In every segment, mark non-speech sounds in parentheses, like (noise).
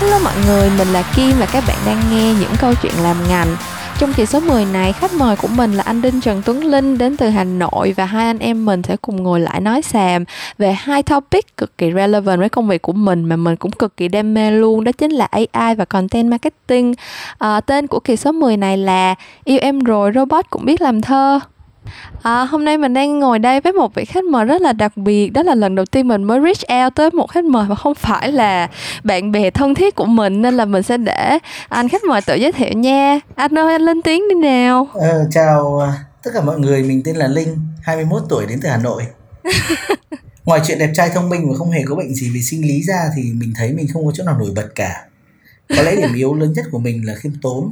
Hello mọi người, mình là Kim và các bạn đang nghe những câu chuyện làm ngành. Trong kỳ số 10 này, khách mời của mình là anh Đinh Trần Tuấn Linh đến từ Hà Nội và hai anh em mình sẽ cùng ngồi lại nói xàm về hai topic cực kỳ relevant với công việc của mình mà mình cũng cực kỳ đam mê luôn, đó chính là AI và content marketing. À, tên của kỳ số 10 này là Yêu em rồi, robot cũng biết làm thơ. À, hôm nay mình đang ngồi đây với một vị khách mời rất là đặc biệt. Đó là lần đầu tiên mình mới reach out tới một khách mời mà không phải là bạn bè thân thiết của mình Nên là mình sẽ để anh khách mời tự giới thiệu nha. Anh ơi anh lên tiếng đi nào. Ờ, Chào à, tất cả mọi người, mình tên là Linh 21 tuổi đến từ Hà Nội. (laughs) Ngoài chuyện đẹp trai thông minh và không hề có bệnh gì về sinh lý ra Thì mình thấy mình không có chỗ nào nổi bật cả. Có lẽ điểm yếu lớn nhất của mình là khiêm tốn.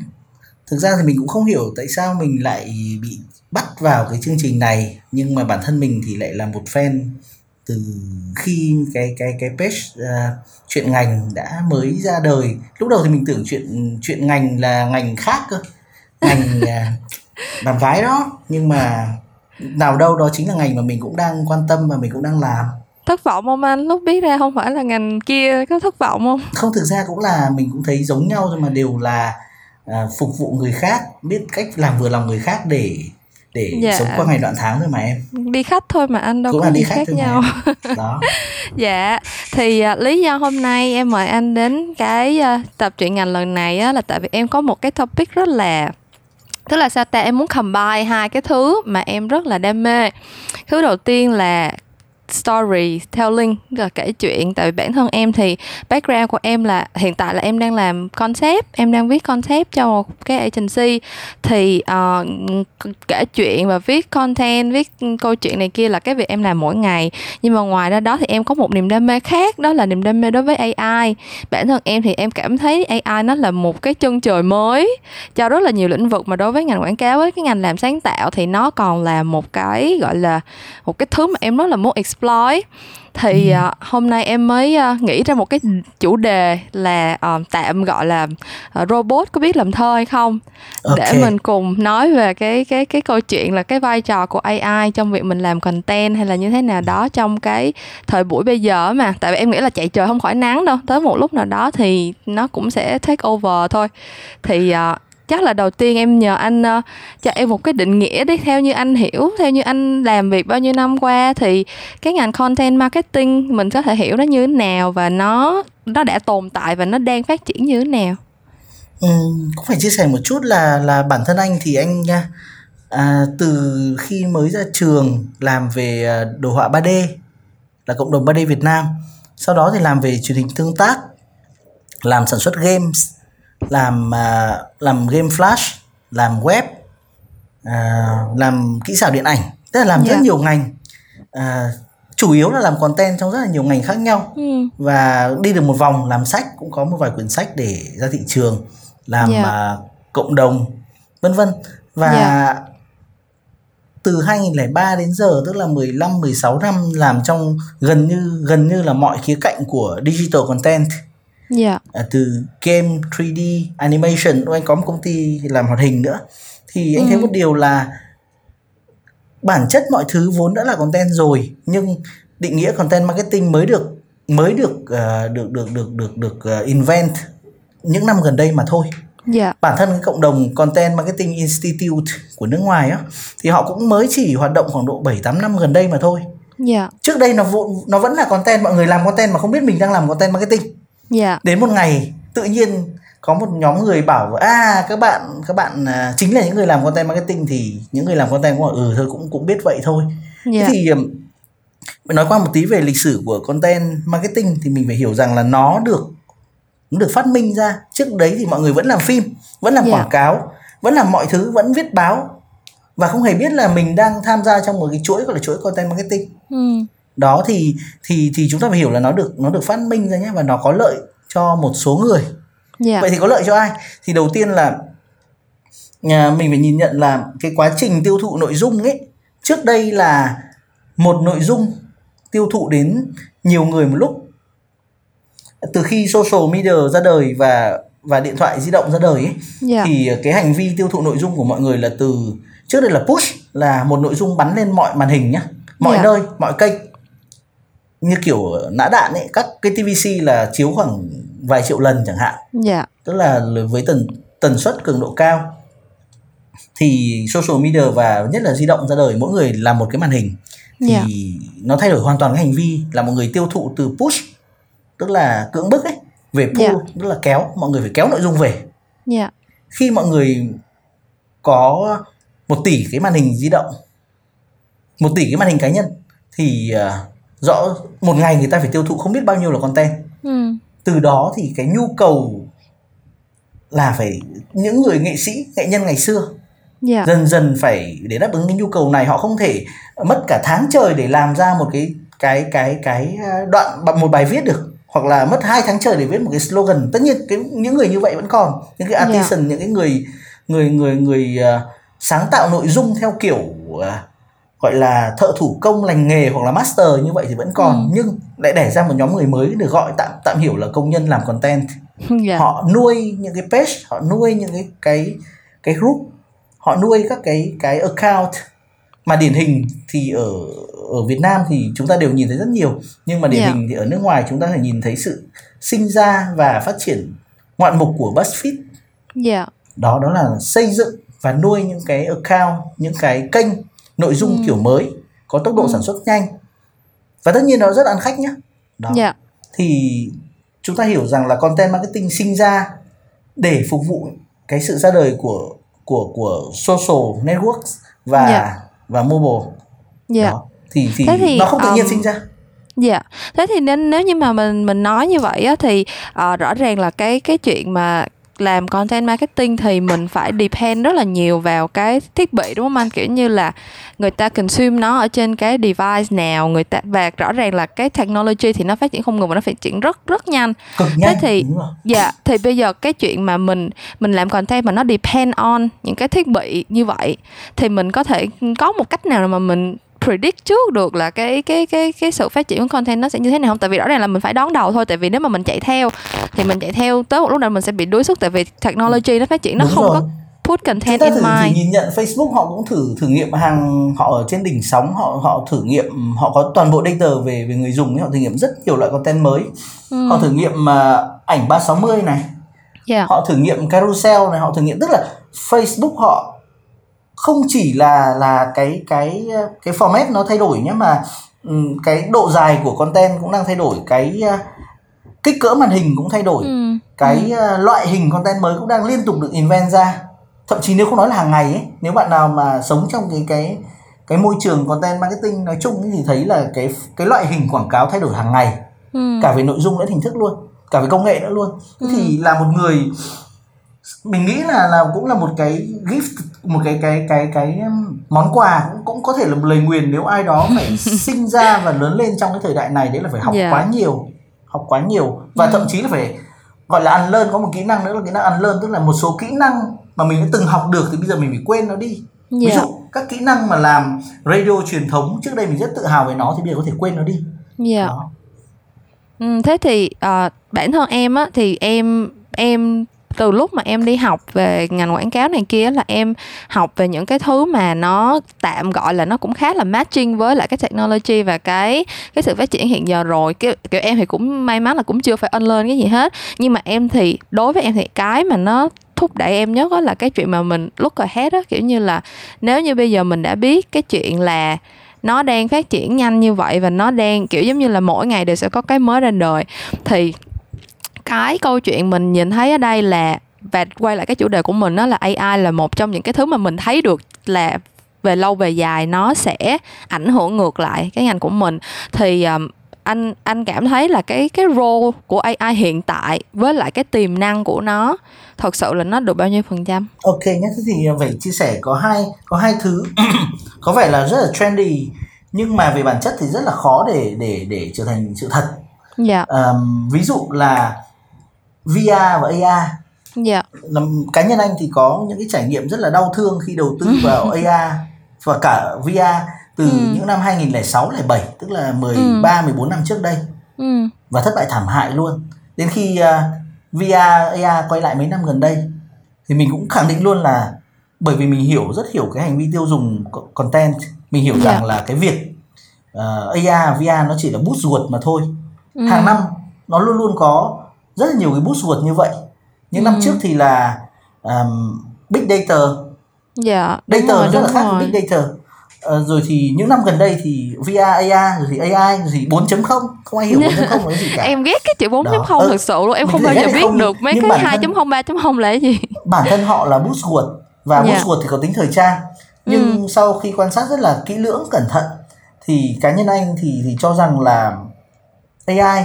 Thực ra thì mình cũng không hiểu tại sao mình lại bị bắt vào cái chương trình này nhưng mà bản thân mình thì lại là một fan từ khi cái cái cái page uh, chuyện ngành đã mới ra đời. Lúc đầu thì mình tưởng chuyện chuyện ngành là ngành khác cơ ngành (laughs) uh, làm gái đó. Nhưng mà nào đâu đó chính là ngành mà mình cũng đang quan tâm và mình cũng đang làm. Thất vọng không anh? Lúc biết ra không phải là ngành kia có thất vọng không? Không thực ra cũng là mình cũng thấy giống nhau nhưng mà đều là à, phục vụ người khác biết cách làm vừa lòng người khác để để dạ. sống qua ngày đoạn tháng thôi mà em. Đi khách thôi mà anh đâu Cũng có gì khác nhau. (laughs) đó. Dạ thì uh, lý do hôm nay em mời anh đến cái uh, tập truyện ngành lần này á, là tại vì em có một cái topic rất là tức là sao ta em muốn combine hai cái thứ mà em rất là đam mê. Thứ đầu tiên là story telling là kể chuyện. Tại vì bản thân em thì background của em là hiện tại là em đang làm concept em đang viết concept cho một cái agency. Thì uh, kể chuyện và viết content viết câu chuyện này kia là cái việc em làm mỗi ngày. Nhưng mà ngoài ra đó thì em có một niềm đam mê khác đó là niềm đam mê đối với AI bản thân em thì em cảm thấy AI nó là một cái chân trời mới cho rất là nhiều lĩnh vực mà đối với ngành quảng cáo với cái ngành làm sáng tạo thì nó còn là một cái gọi là một cái thứ mà em rất là muốn explore thì uh, hôm nay em mới uh, nghĩ ra một cái chủ đề là uh, tạm gọi là uh, robot có biết làm thơ hay không? Okay. để mình cùng nói về cái cái cái câu chuyện là cái vai trò của AI trong việc mình làm content hay là như thế nào đó trong cái thời buổi bây giờ mà. Tại vì em nghĩ là chạy trời không khỏi nắng đâu. Tới một lúc nào đó thì nó cũng sẽ take over thôi. Thì uh, chắc là đầu tiên em nhờ anh uh, cho em một cái định nghĩa đi. Theo như anh hiểu theo như anh làm việc bao nhiêu năm qua thì cái ngành content marketing mình có thể hiểu nó như thế nào và nó nó đã tồn tại và nó đang phát triển như thế nào? Ừ, cũng phải chia sẻ một chút là là bản thân anh thì anh à, à từ khi mới ra trường làm về à, đồ họa 3D là cộng đồng 3D Việt Nam. Sau đó thì làm về truyền hình tương tác làm sản xuất games làm uh, làm game flash làm web uh, làm kỹ xảo điện ảnh tức là làm yeah. rất dạ. nhiều ngành uh, chủ yếu là làm content trong rất là nhiều ngành khác nhau ừ. và đi được một vòng làm sách cũng có một vài quyển sách để ra thị trường làm yeah. Dạ. uh, cộng đồng vân vân và yeah. Dạ. từ 2003 đến giờ tức là 15 16 năm làm trong gần như gần như là mọi khía cạnh của digital content yeah. Dạ. à, từ game 3D animation anh có một công ty làm hoạt hình nữa thì anh ừ. thấy một điều là bản chất mọi thứ vốn đã là content rồi nhưng định nghĩa content marketing mới được mới được uh, được được được được được uh, invent những năm gần đây mà thôi. Yeah. Dạ. Bản thân cái cộng đồng Content Marketing Institute của nước ngoài á thì họ cũng mới chỉ hoạt động khoảng độ 7 8 năm gần đây mà thôi. Yeah. Dạ. Trước đây nó nó vẫn là content mọi người làm content mà không biết mình đang làm content marketing yeah. Dạ. đến một ngày tự nhiên có một nhóm người bảo à các bạn các bạn à, chính là những người làm content marketing thì những người làm content cũng bảo ừ thôi cũng cũng biết vậy thôi yeah. thế dạ. thì nói qua một tí về lịch sử của content marketing thì mình phải hiểu rằng là nó được nó được phát minh ra trước đấy thì mọi người vẫn làm phim vẫn làm yeah. Dạ. quảng cáo vẫn làm mọi thứ vẫn viết báo và không hề biết là mình đang tham gia trong một cái chuỗi gọi là chuỗi content marketing ừ đó thì thì thì chúng ta phải hiểu là nó được nó được phát minh ra nhé và nó có lợi cho một số người yeah. Dạ. vậy thì có lợi cho ai thì đầu tiên là nhà mình phải nhìn nhận là cái quá trình tiêu thụ nội dung ấy trước đây là một nội dung tiêu thụ đến nhiều người một lúc từ khi social media ra đời và và điện thoại di động ra đời ấy, yeah. Dạ. thì cái hành vi tiêu thụ nội dung của mọi người là từ trước đây là push là một nội dung bắn lên mọi màn hình nhá mọi yeah. Dạ. nơi mọi kênh như kiểu nã đạn ấy các cái TVC là chiếu khoảng vài triệu lần chẳng hạn dạ tức là với tần tần suất cường độ cao thì social media và nhất là di động ra đời mỗi người làm một cái màn hình thì yeah. nó thay đổi hoàn toàn cái hành vi là một người tiêu thụ từ push tức là cưỡng bức ấy về pull yeah. tức là kéo mọi người phải kéo nội dung về yeah. khi mọi người có một tỷ cái màn hình di động một tỷ cái màn hình cá nhân thì uh, rõ một ngày người ta phải tiêu thụ không biết bao nhiêu là content ừ. từ đó thì cái nhu cầu là phải những người nghệ sĩ nghệ nhân ngày xưa yeah. dần dần phải để đáp ứng cái nhu cầu này họ không thể mất cả tháng trời để làm ra một cái cái cái cái à, đoạn một bài viết được hoặc là mất hai tháng trời để viết một cái slogan tất nhiên cái những người như vậy vẫn còn những cái artisan yeah. những cái người người người người uh, sáng tạo nội dung theo kiểu uh, gọi là thợ thủ công lành nghề hoặc là master như vậy thì vẫn còn ừ. nhưng lại đẻ ra một nhóm người mới được gọi tạm tạm hiểu là công nhân làm content yeah. (laughs) họ nuôi những cái page họ nuôi những cái cái cái group họ nuôi các cái cái account mà điển hình thì ở ở Việt Nam thì chúng ta đều nhìn thấy rất nhiều nhưng mà điển yeah. hình thì ở nước ngoài chúng ta phải nhìn thấy sự sinh ra và phát triển ngoạn mục của BuzzFeed. Yeah. Đó đó là xây dựng và nuôi những cái account, những cái kênh nội dung ừ. kiểu mới có tốc độ ừ. sản xuất nhanh. Và tất nhiên nó rất ăn khách nhé. Đó. Yeah. Thì chúng ta hiểu rằng là content marketing sinh ra để phục vụ cái sự ra đời của của của social networks và yeah. và mobile. Yeah. Đó. Thì thì, thì nó không tự nhiên um, sinh ra. Dạ. Yeah. Thế thì nên nếu như mà mình mình nói như vậy á thì uh, rõ ràng là cái cái chuyện mà làm content marketing thì mình phải depend rất là nhiều vào cái thiết bị đúng không anh? Kiểu như là người ta consume nó ở trên cái device nào người ta và rõ ràng là cái technology thì nó phát triển không ngừng và nó phát triển rất rất nhanh. Cực nhanh thế thì dạ thì bây giờ cái chuyện mà mình mình làm content mà nó depend on những cái thiết bị như vậy thì mình có thể có một cách nào mà mình predict trước được là cái cái cái cái sự phát triển của content nó sẽ như thế nào không tại vì rõ ràng là mình phải đón đầu thôi tại vì nếu mà mình chạy theo thì mình chạy theo tới một lúc nào mình sẽ bị đuối sức tại vì technology nó phát triển nó Đúng không rồi. có put content Chúng ta in thử, mind. Nhìn nhận Facebook họ cũng thử thử nghiệm hàng họ ở trên đỉnh sóng họ họ thử nghiệm họ có toàn bộ data về về người dùng họ thử nghiệm rất nhiều loại content mới. Ừ. Họ thử nghiệm uh, ảnh 360 này. Yeah. Họ thử nghiệm carousel này, họ thử nghiệm tức là Facebook họ không chỉ là là cái cái cái format nó thay đổi nhé mà cái độ dài của content cũng đang thay đổi cái kích cỡ màn hình cũng thay đổi ừ. cái ừ. loại hình content mới cũng đang liên tục được invent ra thậm chí nếu không nói là hàng ngày ấy nếu bạn nào mà sống trong cái cái cái môi trường content marketing nói chung thì thấy là cái cái loại hình quảng cáo thay đổi hàng ngày ừ. cả về nội dung lẫn hình thức luôn cả về công nghệ nữa luôn ừ. thì là một người mình nghĩ là là cũng là một cái gift một cái cái cái cái món quà cũng, cũng có thể là một lời nguyền nếu ai đó phải (laughs) sinh ra và lớn lên trong cái thời đại này đấy là phải học yeah. quá nhiều học quá nhiều và ừ. thậm chí là phải gọi là ăn lơn có một kỹ năng nữa là kỹ năng ăn lơn tức là một số kỹ năng mà mình đã từng học được thì bây giờ mình phải quên nó đi yeah. ví dụ các kỹ năng mà làm radio truyền thống trước đây mình rất tự hào về nó thì bây giờ có thể quên nó đi yeah. đó. Ừ, thế thì uh, bản thân em á thì em em từ lúc mà em đi học về ngành quảng cáo này kia là em học về những cái thứ mà nó tạm gọi là nó cũng khá là matching với lại cái technology và cái cái sự phát triển hiện giờ rồi. Kiểu, kiểu em thì cũng may mắn là cũng chưa phải lên cái gì hết. Nhưng mà em thì đối với em thì cái mà nó thúc đẩy em nhất đó là cái chuyện mà mình lúc look hết á kiểu như là nếu như bây giờ mình đã biết cái chuyện là nó đang phát triển nhanh như vậy và nó đang kiểu giống như là mỗi ngày đều sẽ có cái mới ra đời thì cái câu chuyện mình nhìn thấy ở đây là và quay lại cái chủ đề của mình đó là AI là một trong những cái thứ mà mình thấy được là về lâu về dài nó sẽ ảnh hưởng ngược lại cái ngành của mình thì um, anh anh cảm thấy là cái cái role của AI hiện tại với lại cái tiềm năng của nó thật sự là nó được bao nhiêu phần trăm? Ok nhé, thế thì phải chia sẻ có hai có hai thứ (clears throat) có vẻ là rất là trendy nhưng mà về bản chất thì rất là khó để để để trở thành sự thật. Dạ. Um, ví dụ là VR và AR Dạ. Làm, cá nhân anh thì có những cái trải nghiệm rất là đau thương khi đầu tư (laughs) vào AR và cả VR từ ừ. những năm 2006 07 tức là 13 ừ. 14 năm trước đây. Ừ. Và thất bại thảm hại luôn. Đến khi uh, VR AR quay lại mấy năm gần đây thì mình cũng khẳng định luôn là bởi vì mình hiểu rất hiểu cái hành vi tiêu dùng content, mình hiểu dạ. rằng là cái việc uh, AR VR nó chỉ là bút ruột mà thôi. Ừ. Hàng năm nó luôn luôn có rất là nhiều cái buzzword như vậy những ừ. năm trước thì là um, big data dạ data rồi, rất là khác với big data Uh, rồi thì những năm gần đây thì VR AI rồi thì AI rồi thì 4.0 không ai hiểu (laughs) 4.0 là gì cả em ghét cái chữ 4.0 Đó. Ừ, thực sự luôn em không bao giờ biết không, được mấy cái 2.0 3.0 là cái gì bản thân họ là buzzword và yeah. Dạ. buzzword thì có tính thời trang nhưng ừ. sau khi quan sát rất là kỹ lưỡng cẩn thận thì cá nhân anh thì thì cho rằng là AI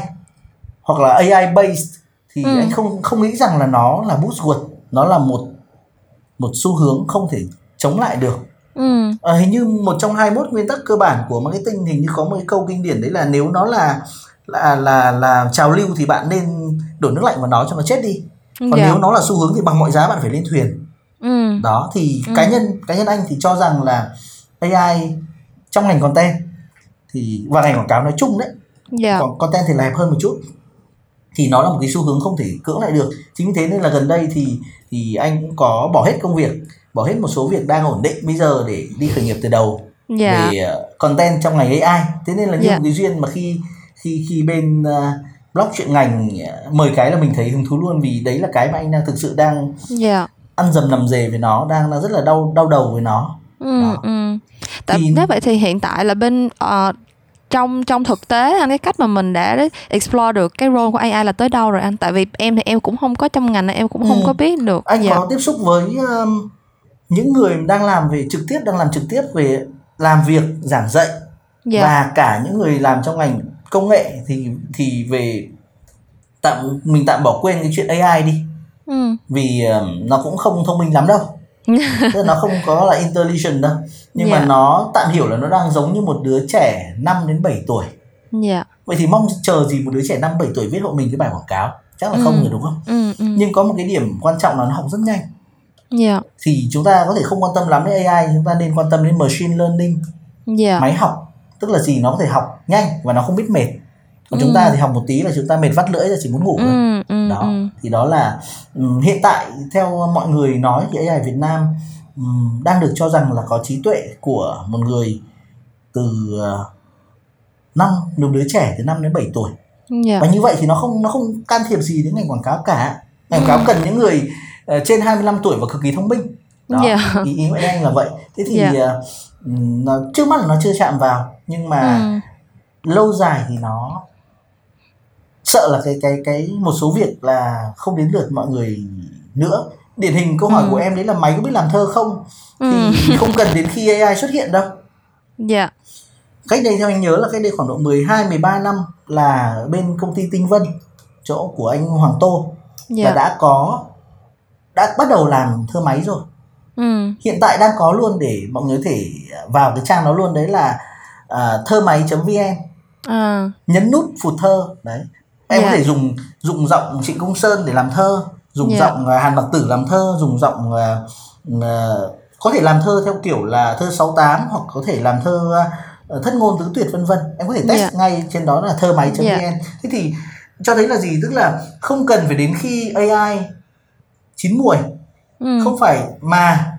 hoặc là AI based thì ừ. anh không không nghĩ rằng là nó là buzzword nó là một một xu hướng không thể chống lại được ừ. à, hình như một trong 21 nguyên tắc cơ bản của marketing hình như có một cái câu kinh điển đấy là nếu nó là là là là trào lưu thì bạn nên đổ nước lạnh vào nó cho nó chết đi còn yeah. Dạ. nếu nó là xu hướng thì bằng mọi giá bạn phải lên thuyền ừ. đó thì ừ. cá nhân cá nhân anh thì cho rằng là AI trong ngành content thì và ngành quảng cáo nói chung đấy yeah. Dạ. còn content thì là hẹp hơn một chút thì nó là một cái xu hướng không thể cưỡng lại được chính thế nên là gần đây thì thì anh cũng có bỏ hết công việc bỏ hết một số việc đang ổn định bây giờ để đi khởi nghiệp từ đầu yeah. Dạ. về ờ, content trong ngành AI thế nên là như yeah. một cái duyên mà khi khi khi bên uh, blog chuyện ngành ờ, mời cái là mình thấy hứng thú luôn vì đấy là cái mà anh đang thực sự đang yeah. Dạ. ăn dầm nằm dề với nó đang đang rất là đau đau đầu với nó ừ, ừ. Tại thì... nếu vậy thì hiện tại là bên uh, trong trong thực tế anh cái cách mà mình đã explore được cái role của AI là tới đâu rồi anh tại vì em thì em cũng không có trong ngành em cũng không ừ. có biết được anh dạ. có tiếp xúc với um, những người đang làm về trực tiếp đang làm trực tiếp về làm việc giảng dạy dạ. và cả những người làm trong ngành công nghệ thì thì về tạm mình tạm bỏ quên cái chuyện AI đi ừ. vì um, nó cũng không thông minh lắm đâu (laughs) tức là nó không có là intelligent đâu nhưng yeah. mà dạ. nó tạm hiểu là nó đang giống như một đứa trẻ 5 đến 7 tuổi yeah. Dạ. vậy thì mong chờ gì một đứa trẻ 5 7 tuổi viết hộ mình cái bài quảng cáo chắc là ừ. không rồi đúng không ừ, ừ. nhưng có một cái điểm quan trọng là nó học rất nhanh yeah. Dạ. thì chúng ta có thể không quan tâm lắm đến AI chúng ta nên quan tâm đến machine learning yeah. máy học tức là gì nó có thể học nhanh và nó không biết mệt còn ừ. chúng ta thì học một tí là chúng ta mệt vắt lưỡi là chỉ muốn ngủ thôi ừ, ừ, đó ừ. thì đó là um, hiện tại theo mọi người nói thì AI Việt Nam um, đang được cho rằng là có trí tuệ của một người từ uh, năm một đứa trẻ từ 5 đến 7 tuổi yeah. Dạ. và như vậy thì nó không nó không can thiệp gì đến ngành quảng cáo cả ngành quảng cáo cần những người uh, trên 25 tuổi và cực kỳ thông minh đó yeah. Dạ. ý ý của anh là vậy thế thì yeah. uh, nó trước mắt là nó chưa chạm vào nhưng mà ừ. lâu dài thì nó sợ là cái cái cái một số việc là không đến lượt mọi người nữa điển hình câu hỏi ừ. của em đấy là máy có biết làm thơ không thì ừ. (laughs) không cần đến khi AI xuất hiện đâu dạ yeah. cách đây theo anh nhớ là cách đây khoảng độ 12 13 năm là bên công ty Tinh Vân chỗ của anh Hoàng Tô yeah. là dạ. đã có đã bắt đầu làm thơ máy rồi ừ. hiện tại đang có luôn để mọi người có thể vào cái trang đó luôn đấy là uh, thơ máy vn à. nhấn nút phụt thơ đấy em yeah. có thể dùng dùng giọng trịnh công sơn để làm thơ dùng yeah. giọng uh, hàn mặc tử làm thơ dùng giọng uh, có thể làm thơ theo kiểu là thơ 68 hoặc có thể làm thơ uh, thất ngôn tứ tuyệt vân vân em có thể test yeah. ngay trên đó là thơ máy vn yeah. thế thì cho thấy là gì tức là không cần phải đến khi ai chín mùi ừ. không phải mà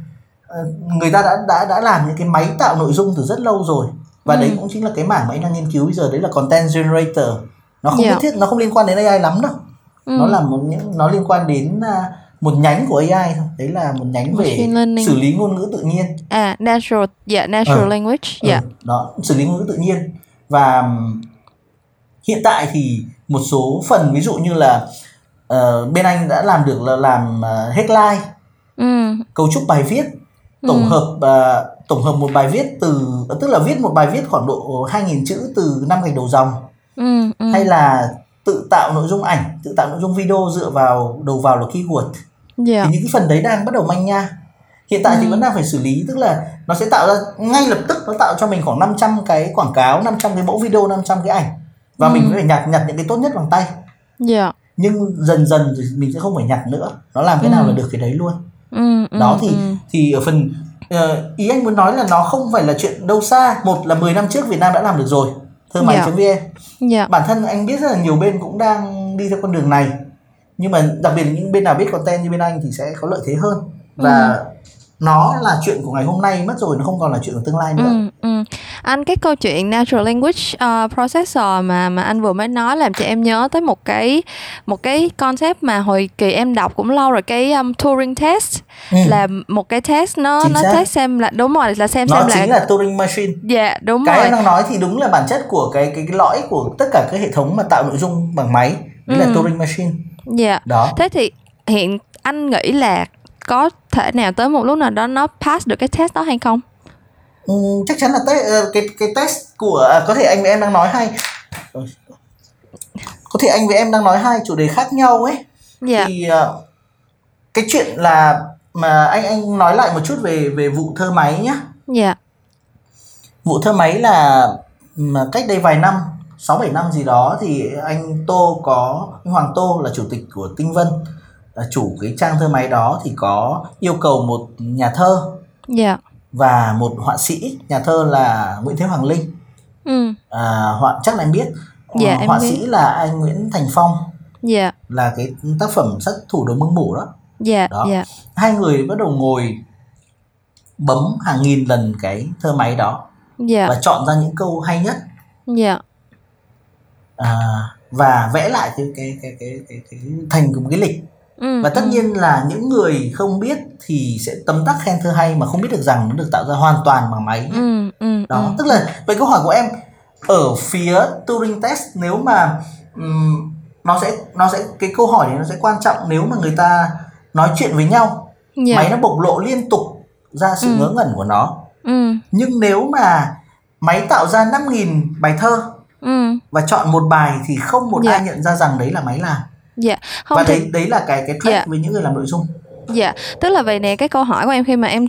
người ta đã đã đã làm những cái máy tạo nội dung từ rất lâu rồi và ừ. đấy cũng chính là cái mảng mà anh đang nghiên cứu bây giờ đấy là content generator nó không yeah. Dạ. thiết nó không liên quan đến AI lắm đâu ừ. nó là một những nó liên quan đến uh, một nhánh của AI thôi đấy là một nhánh về xử lý ngôn ngữ tự nhiên à natural yeah, natural ừ. language dạ yeah. ừ, đó xử lý ngôn ngữ tự nhiên và hiện tại thì một số phần ví dụ như là uh, bên anh đã làm được là làm uh, headline ừ. cấu trúc bài viết tổng ừ. hợp uh, tổng hợp một bài viết từ tức là viết một bài viết khoảng độ 2.000 chữ từ năm gạch đầu dòng ừ, ừ. hay là tự tạo nội dung ảnh tự tạo nội dung video dựa vào đầu vào là keyword yeah. Dạ. thì những cái phần đấy đang bắt đầu manh nha hiện tại ừ. thì vẫn đang phải xử lý tức là nó sẽ tạo ra ngay lập tức nó tạo cho mình khoảng 500 cái quảng cáo 500 cái mẫu video 500 cái ảnh và ừ. mình phải nhặt nhặt những cái tốt nhất bằng tay yeah. Dạ. nhưng dần dần thì mình sẽ không phải nhặt nữa nó làm cái ừ. nào là được cái đấy luôn ừ, ừ, đó thì ừ. thì ở phần uh, ý anh muốn nói là nó không phải là chuyện đâu xa một là 10 năm trước Việt Nam đã làm được rồi thương mại vn yeah. Dạ. bản thân anh biết rất là nhiều bên cũng đang đi theo con đường này nhưng mà đặc biệt là những bên nào biết content như bên anh thì sẽ có lợi thế hơn và ừ. nó là chuyện của ngày hôm nay mất rồi nó không còn là chuyện của tương lai nữa. Ừ, ừ. Anh cái câu chuyện natural language uh, processor mà mà anh vừa mới nói làm cho em nhớ tới một cái một cái concept mà hồi kỳ em đọc cũng lâu rồi cái um, Turing test ừ. là một cái test nó Chính nó xác. test xem là đúng rồi là xem nó xem là chính là Turing machine. Dạ yeah, đúng cái rồi. Cái đang nói thì đúng là bản chất của cái cái, cái lõi của tất cả các hệ thống mà tạo nội dung bằng máy đấy ừ. là Turing machine. Dạ. Yeah. Đó. Thế thì hiện anh nghĩ là có thể nào tới một lúc nào đó nó pass được cái test đó hay không? Ừ, chắc chắn là test ờ, cái cái test của à, có thể anh và em đang nói hai. Có thể anh và em đang nói hai chủ đề khác nhau ấy. Yeah. thì uh, cái chuyện là mà anh anh nói lại một chút về về vụ thơ máy nhá. Dạ. Vụ thơ máy là mà cách đây vài năm sáu bảy năm gì đó thì anh Tô có anh Hoàng Tô là chủ tịch của Tinh Vân là chủ cái trang thơ máy đó thì có yêu cầu một nhà thơ. Yeah. Và một họa sĩ nhà thơ là Nguyễn Thế Hoàng Linh ừ. à, họa chắc là em biết dạ, họa sĩ là anh Nguyễn Thành Phong dạ. là cái tác phẩm sát thủ đầu mưng mủ đó dạ, đó dạ. hai người bắt đầu ngồi bấm hàng nghìn lần cái thơ máy đó dạ. và chọn ra những câu hay nhất dạ. à, và vẽ lại cái cái cái cái, cái, cái thành một cái lịch Ừ, và tất ừ. nhiên là những người không biết thì sẽ tấm tắc khen thơ hay mà không biết được rằng nó được tạo ra hoàn toàn bằng máy ừ, ừ, đó ừ. tức là về câu hỏi của em ở phía Turing test nếu mà um, nó sẽ nó sẽ cái câu hỏi này nó sẽ quan trọng nếu mà người ta nói chuyện với nhau yeah. Dạ. máy nó bộc lộ liên tục ra sự ừ. ngớ ngẩn của nó ừ. nhưng nếu mà máy tạo ra 5.000 bài thơ ừ. và chọn một bài thì không một yeah. ai nhận ra rằng đấy là máy làm dạ không và thì... đấy đấy là cái cái threat dạ. với những người làm nội dung dạ tức là vậy nè cái câu hỏi của em khi mà em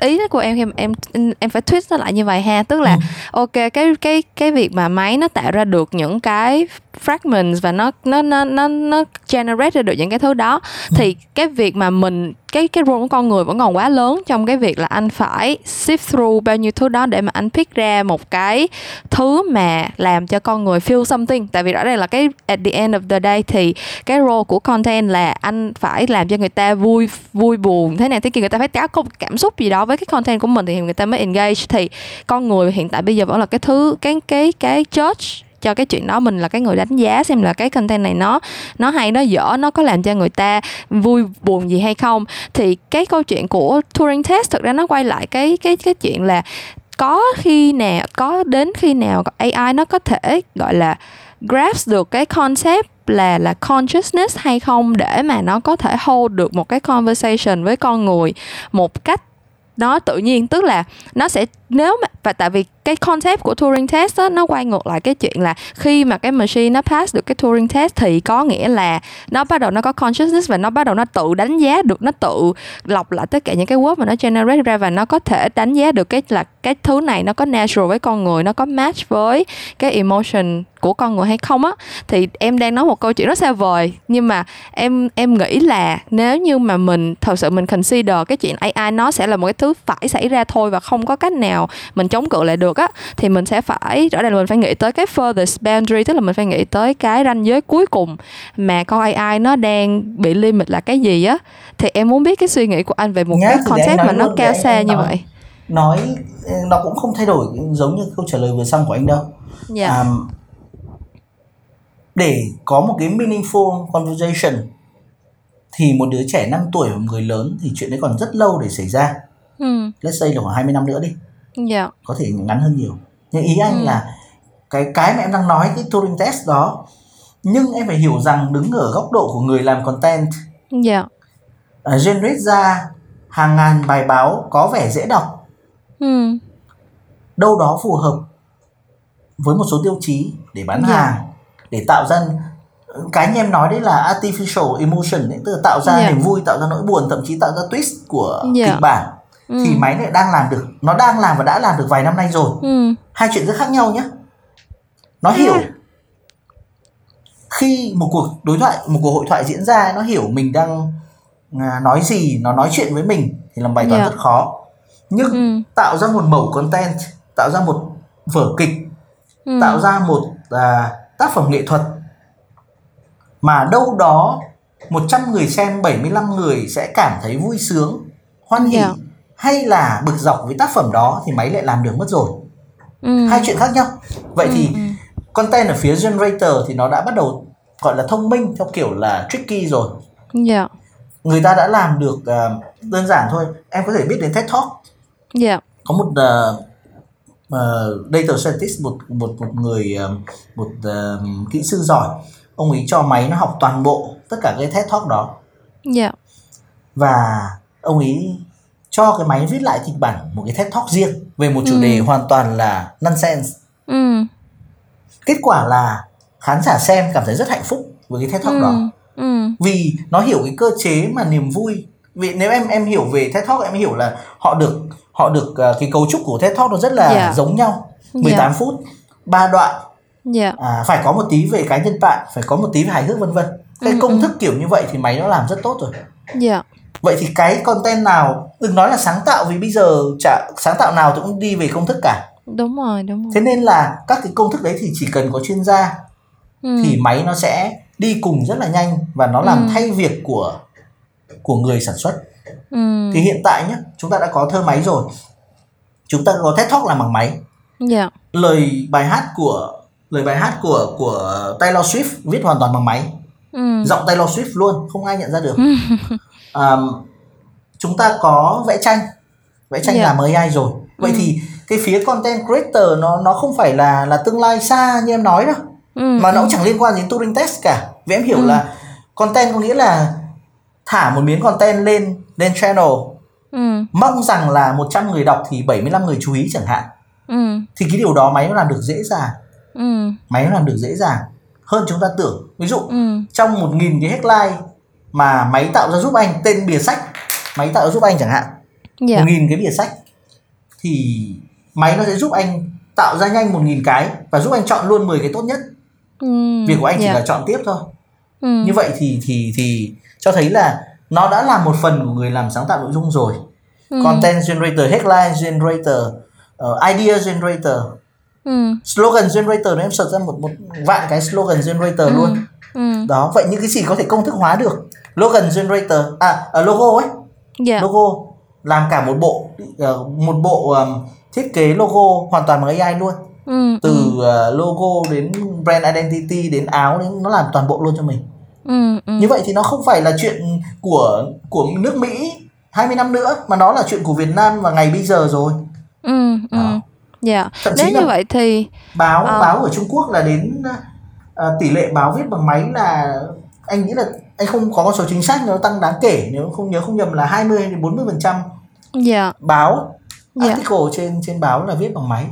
ý của em khi mà em em phải twist nó lại như vậy ha tức là ừ. ok cái cái cái việc mà máy nó tạo ra được những cái fragments và nó nó nó nó nó generate ra được những cái thứ đó ừ. thì cái việc mà mình cái cái role của con người vẫn còn quá lớn trong cái việc là anh phải sift through bao nhiêu thứ đó để mà anh pick ra một cái thứ mà làm cho con người feel something. Tại vì rõ ràng là cái, at the end of the day thì cái role của content là anh phải làm cho người ta vui vui buồn thế này thế kia, người ta phải có một cảm xúc gì đó với cái content của mình thì người ta mới engage. Thì con người hiện tại bây giờ vẫn là cái thứ, cái cái cái judge cho cái chuyện đó, mình là cái người đánh giá xem là cái content này nó nó hay, nó dở, nó có làm cho người ta vui buồn gì hay không. Thì cái câu chuyện của Turing test thực ra nó quay lại cái cái cái chuyện là có khi nào, có đến khi nào AI nó có thể, gọi là, grasp được cái concept là là consciousness hay không để mà nó có thể hold được một cái conversation với con người một cách nó tự nhiên. Tức là nó sẽ nếu mà và tại vì cái concept của Turing test đó, nó quay ngược lại cái chuyện là khi mà cái machine nó pass được cái Turing test thì có nghĩa là nó bắt đầu nó có consciousness và nó bắt đầu nó tự đánh giá được nó tự lọc lại tất cả những cái word mà nó generate ra và nó có thể đánh giá được cái là cái thứ này nó có natural với con người nó có match với cái emotion của con người hay không á. Thì em đang nói một câu chuyện rất xa vời nhưng mà em em nghĩ là nếu như mà mình thật sự mình consider cái chuyện AI nó sẽ là một cái thứ phải xảy ra thôi và không có cách nào mình chống cự lại được á thì mình sẽ phải rõ ràng là mình phải nghĩ tới cái furthest boundary tức là mình phải nghĩ tới cái ranh giới cuối cùng mà con AI nó đang bị limit là cái gì á thì em muốn biết cái suy nghĩ của anh về một Nhá, cái concept mà nó cao xa như vậy nói nó cũng không thay đổi giống như câu trả lời vừa xong của anh đâu yeah. Dạ. um, để có một cái meaningful conversation thì một đứa trẻ 5 tuổi và một người lớn thì chuyện đấy còn rất lâu để xảy ra. Ừ. Let's say là khoảng 20 năm nữa đi. Yeah. Có thể ngắn hơn nhiều. Nhưng ý anh ừ. là cái cái mà em đang nói cái Turing test đó nhưng em phải hiểu rằng đứng ở góc độ của người làm content. Yeah. Uh, generate ra hàng ngàn bài báo có vẻ dễ đọc. Ừ. Đâu đó phù hợp với một số tiêu chí để bán yeah. hàng để tạo ra cái anh em nói đấy là artificial emotion ấy, tức là tạo ra yeah. niềm vui tạo ra nỗi buồn thậm chí tạo ra twist của yeah. kịch bản ừ. thì máy lại đang làm được nó đang làm và đã làm được vài năm nay rồi ừ. hai chuyện rất khác nhau nhé nó yeah. hiểu khi một cuộc đối thoại một cuộc hội thoại diễn ra nó hiểu mình đang à, nói gì nó nói chuyện với mình thì làm bài toán yeah. rất khó nhưng ừ. tạo ra một mẫu content tạo ra một vở kịch ừ. tạo ra một à, tác phẩm nghệ thuật mà đâu đó 100 người xem 75 người sẽ cảm thấy vui sướng hoan hỉ yeah. Hay là bực dọc với tác phẩm đó thì máy lại làm được mất rồi ừ. hai chuyện khác nhau vậy ừ, thì ừ. content ở phía generator thì nó đã bắt đầu gọi là thông minh theo kiểu là tricky rồi yeah. Dạ. người ta đã làm được uh, đơn giản thôi em có thể biết đến TED Talk yeah. Dạ. có một uh, uh, data scientist một một một người uh, một uh, kỹ sư giỏi ông ấy cho máy nó học toàn bộ tất cả cái TED Talk đó yeah. Dạ. và ông ấy cho cái máy viết lại kịch bản một cái TED Talk riêng về một chủ ừ. đề hoàn toàn là nonsense ừ. kết quả là khán giả xem cảm thấy rất hạnh phúc với cái TED Talk ừ. đó ừ. vì nó hiểu cái cơ chế mà niềm vui vì nếu em em hiểu về TED Talk em hiểu là họ được họ được uh, cái cấu trúc của TED Talk nó rất là yeah. giống nhau 18 yeah. phút ba đoạn yeah. à, phải có một tí về cá nhân bạn phải có một tí về hài hước vân vân cái ừ, công ừ. thức kiểu như vậy thì máy nó làm rất tốt rồi yeah. Vậy thì cái content nào đừng nói là sáng tạo vì bây giờ chả sáng tạo nào cũng đi về công thức cả đúng rồi đúng rồi thế nên là các cái công thức đấy thì chỉ cần có chuyên gia ừ. thì máy nó sẽ đi cùng rất là nhanh và nó làm ừ. thay việc của của người sản xuất ừ. thì hiện tại nhé chúng ta đã có thơ máy rồi chúng ta có TED Talk làm bằng máy yeah. Dạ. lời bài hát của lời bài hát của của Taylor Swift viết hoàn toàn bằng máy ừ. giọng Taylor Swift luôn không ai nhận ra được (laughs) um, chúng ta có vẽ tranh vẽ tranh yeah. Dạ. làm AI rồi vậy ừ. thì cái phía content creator nó nó không phải là là tương lai xa như em nói đâu ừ. mà nó cũng chẳng liên quan đến Turing test cả vì em hiểu ừ. là content có nghĩa là thả một miếng content lên lên channel ừ. mong rằng là 100 người đọc thì 75 người chú ý chẳng hạn ừ. thì cái điều đó máy nó làm được dễ dàng ừ. máy nó làm được dễ dàng hơn chúng ta tưởng ví dụ ừ. trong một nghìn cái headline mà máy tạo ra giúp anh tên bìa sách máy tạo ra giúp anh chẳng hạn dạ. một nghìn cái bìa sách thì máy nó sẽ giúp anh tạo ra nhanh một nghìn cái và giúp anh chọn luôn 10 cái tốt nhất ừ. việc của anh chỉ dạ. là chọn tiếp thôi ừ. như vậy thì thì thì cho thấy là nó đã là một phần của người làm sáng tạo nội dung rồi ừ. content generator headline generator uh, idea generator ừ. slogan generator em search ra một một vạn cái slogan generator ừ. luôn ừ. đó vậy những cái gì có thể công thức hóa được slogan generator. À uh, logo ấy. Yeah. logo. Làm cả một bộ uh, một bộ um, thiết kế logo hoàn toàn bằng AI luôn. Ừ. từ uh, logo đến brand identity đến áo đến nó làm toàn bộ luôn cho mình. Ừ, ừ. như vậy thì nó không phải là chuyện của của nước Mỹ 20 năm nữa mà nó là chuyện của Việt Nam và ngày bây giờ rồi. Ừ, ừ. dạ. Thậm nếu như vậy thì báo uh... báo ở Trung Quốc là đến uh, tỷ lệ báo viết bằng máy là anh nghĩ là anh không có con số chính xác nó tăng đáng kể. Nếu không nhớ không nhầm là 20 đến 40 phần trăm. Dạ. Báo dạ. article trên trên báo là viết bằng máy.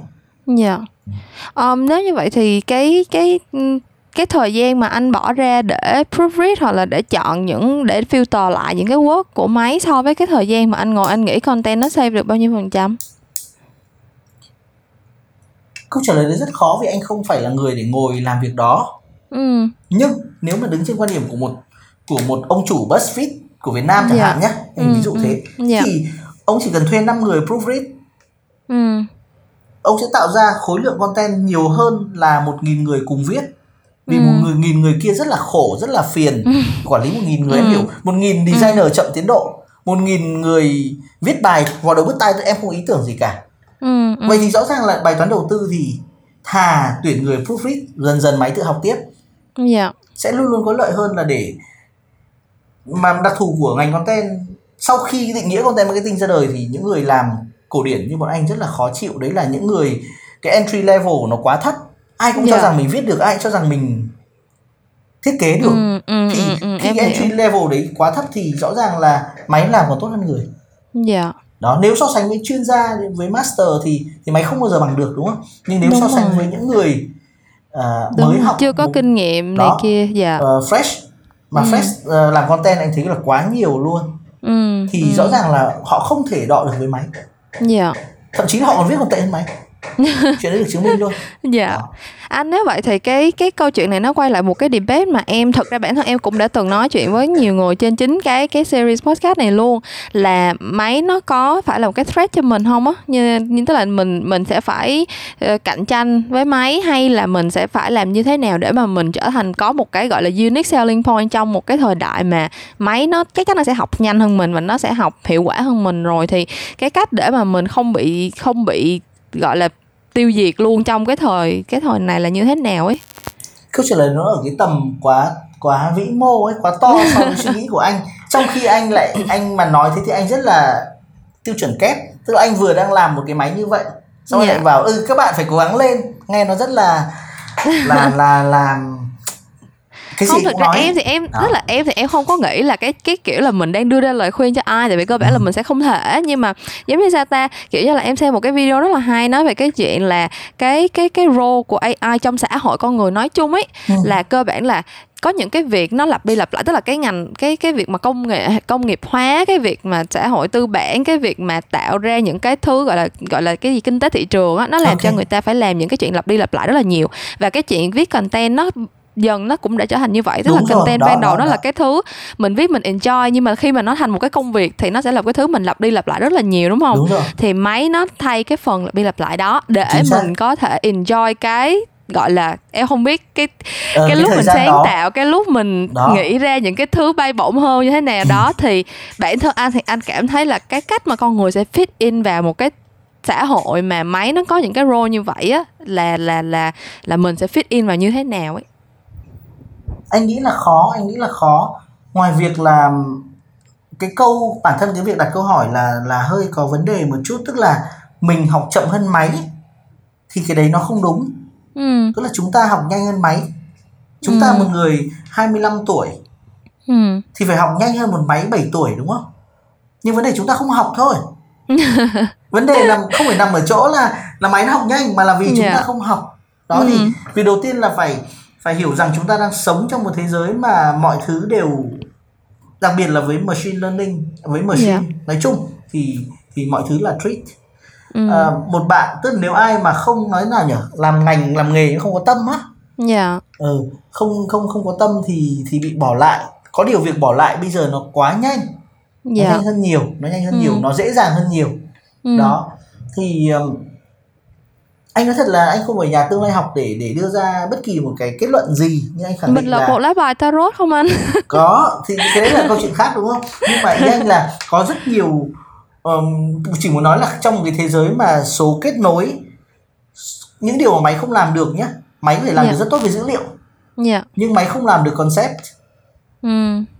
Dạ. Um, nếu như vậy thì cái cái cái thời gian mà anh bỏ ra để proofread hoặc là để chọn những để filter lại những cái word của máy so với cái thời gian mà anh ngồi anh nghĩ content nó save được bao nhiêu phần trăm? Câu trả lời đấy rất khó vì anh không phải là người để ngồi làm việc đó. Ừ. nhưng nếu mà đứng trên quan điểm của một của một ông chủ BuzzFeed của Việt Nam chẳng yeah. Dạ. hạn nhé ừ, ví dụ ừ. thế yeah. Dạ. thì ông chỉ cần thuê 5 người proofread ừ. ông sẽ tạo ra khối lượng content nhiều hơn là một nghìn người cùng viết vì ừ. một người nghìn người kia rất là khổ rất là phiền ừ. quản lý một nghìn người ừ. em hiểu một nghìn designer ừ. chậm tiến độ một nghìn người viết bài vào đầu bứt tay em không ý tưởng gì cả ừ. Ừ. vậy thì rõ ràng là bài toán đầu tư thì thà tuyển người proofread dần dần máy tự học tiếp yeah. Dạ. sẽ luôn luôn có lợi hơn là để mà đặc thù của ngành content sau khi định nghĩa content marketing ra đời thì những người làm cổ điển như bọn anh rất là khó chịu đấy là những người cái entry level nó quá thấp ai cũng yeah. cho dạ. rằng mình viết được ai cho rằng mình thiết kế được ừ, ừ, thì ừ, ừ, khi entry hiểu. level đấy quá thấp thì rõ ràng là máy làm còn tốt hơn người dạ đó nếu so sánh với chuyên gia với master thì thì máy không bao giờ bằng được đúng không nhưng nếu đúng so sánh rồi. với những người uh, mới học chưa có một, kinh nghiệm này kia dạ uh, fresh mà ừ. fresh uh, làm content anh thấy là quá nhiều luôn ừ, thì ừ. rõ ràng là họ không thể đọ được với máy dạ thậm chí là họ còn viết còn tệ hơn máy (laughs) chuyện đấy được chứng minh luôn. Dạ. Đó. anh nếu vậy thì cái cái câu chuyện này nó quay lại một cái debate mà em thật ra bản thân em cũng đã từng nói chuyện với nhiều người trên chính cái cái series podcast này luôn là máy nó có phải là một cái threat cho mình không á? Như như tức là mình mình sẽ phải uh, cạnh tranh với máy hay là mình sẽ phải làm như thế nào để mà mình trở thành có một cái gọi là unique selling point trong một cái thời đại mà máy nó chắc chắn nó sẽ học nhanh hơn mình và nó sẽ học hiệu quả hơn mình rồi. Thì cái cách để mà mình không bị không bị gọi là tiêu diệt luôn trong cái thời cái thời này là như thế nào ấy? Câu trả lời nó ở cái tầm quá quá vĩ mô ấy quá to so với suy nghĩ của anh. Trong khi anh lại anh mà nói thế thì anh rất là tiêu chuẩn kép. Tức là anh vừa đang làm một cái máy như vậy xong yeah. lại vào ừ các bạn phải cố gắng lên. Nghe nó rất là là là làm cái không thực ra nói. em thì em đó. tức là em thì em không có nghĩ là cái cái kiểu là mình đang đưa ra lời khuyên cho ai tại vì cơ bản ừ. là mình sẽ không thể nhưng mà giống như sao ta kiểu như là em xem một cái video rất là hay nói về cái chuyện là cái cái cái role của AI trong xã hội con người nói chung ấy ừ. là cơ bản là có những cái việc nó lặp đi lặp lại tức là cái ngành cái cái việc mà công nghệ công nghiệp hóa cái việc mà xã hội tư bản cái việc mà tạo ra những cái thứ gọi là gọi là cái gì kinh tế thị trường á nó làm okay. cho người ta phải làm những cái chuyện lặp đi lặp lại rất là nhiều và cái chuyện viết content nó dần nó cũng đã trở thành như vậy tức Đúng là rồi, content đó, ban đầu đó, nó đó. là cái thứ mình viết mình enjoy nhưng mà khi mà nó thành một cái công việc thì nó sẽ là cái thứ mình lặp đi lặp lại rất là nhiều đúng không đúng rồi. thì máy nó thay cái phần lặp đi lặp lại đó để mình có thể enjoy cái gọi là em không biết cái ờ, cái, cái lúc mình sáng đó. tạo cái lúc mình đó. nghĩ ra những cái thứ bay bổng hơn như thế nào đó (laughs) thì bản thân anh thì anh cảm thấy là cái cách mà con người sẽ fit in vào một cái xã hội mà máy nó có những cái role như vậy á là là là là mình sẽ fit in vào như thế nào ấy anh nghĩ là khó anh nghĩ là khó ngoài việc là cái câu bản thân cái việc đặt câu hỏi là là hơi có vấn đề một chút tức là mình học chậm hơn máy thì cái đấy nó không đúng ừ. tức là chúng ta học nhanh hơn máy chúng ừ. ta một người 25 tuổi ừ. thì phải học nhanh hơn một máy 7 tuổi đúng không nhưng vấn đề chúng ta không học thôi (laughs) vấn đề là không phải nằm ở chỗ là là máy nó học nhanh mà là vì chúng yeah. ta không học đó ừ. thì việc đầu tiên là phải phải hiểu rằng chúng ta đang sống trong một thế giới mà mọi thứ đều đặc biệt là với machine learning với machine yeah. nói chung thì thì mọi thứ là trick ừ. à, một bạn tức nếu ai mà không nói nào nhỉ làm ngành làm nghề không có tâm á dạ ừ, không không không có tâm thì thì bị bỏ lại có điều việc bỏ lại bây giờ nó quá nhanh nó yeah. nhanh hơn nhiều nó nhanh hơn ừ. nhiều nó dễ dàng hơn nhiều ừ. đó thì um, anh nói thật là anh không phải nhà tương lai học để để đưa ra bất kỳ một cái kết luận gì nhưng anh khẳng định là, là bộ lá bài tarot không anh (laughs) có thì cái đấy là câu chuyện khác đúng không nhưng mà ý anh là có rất nhiều um, chỉ muốn nói là trong một cái thế giới mà số kết nối những điều mà máy không làm được nhé máy có thể làm yeah. được dạ. rất tốt về dữ liệu yeah. Dạ. nhưng máy không làm được concept ừ.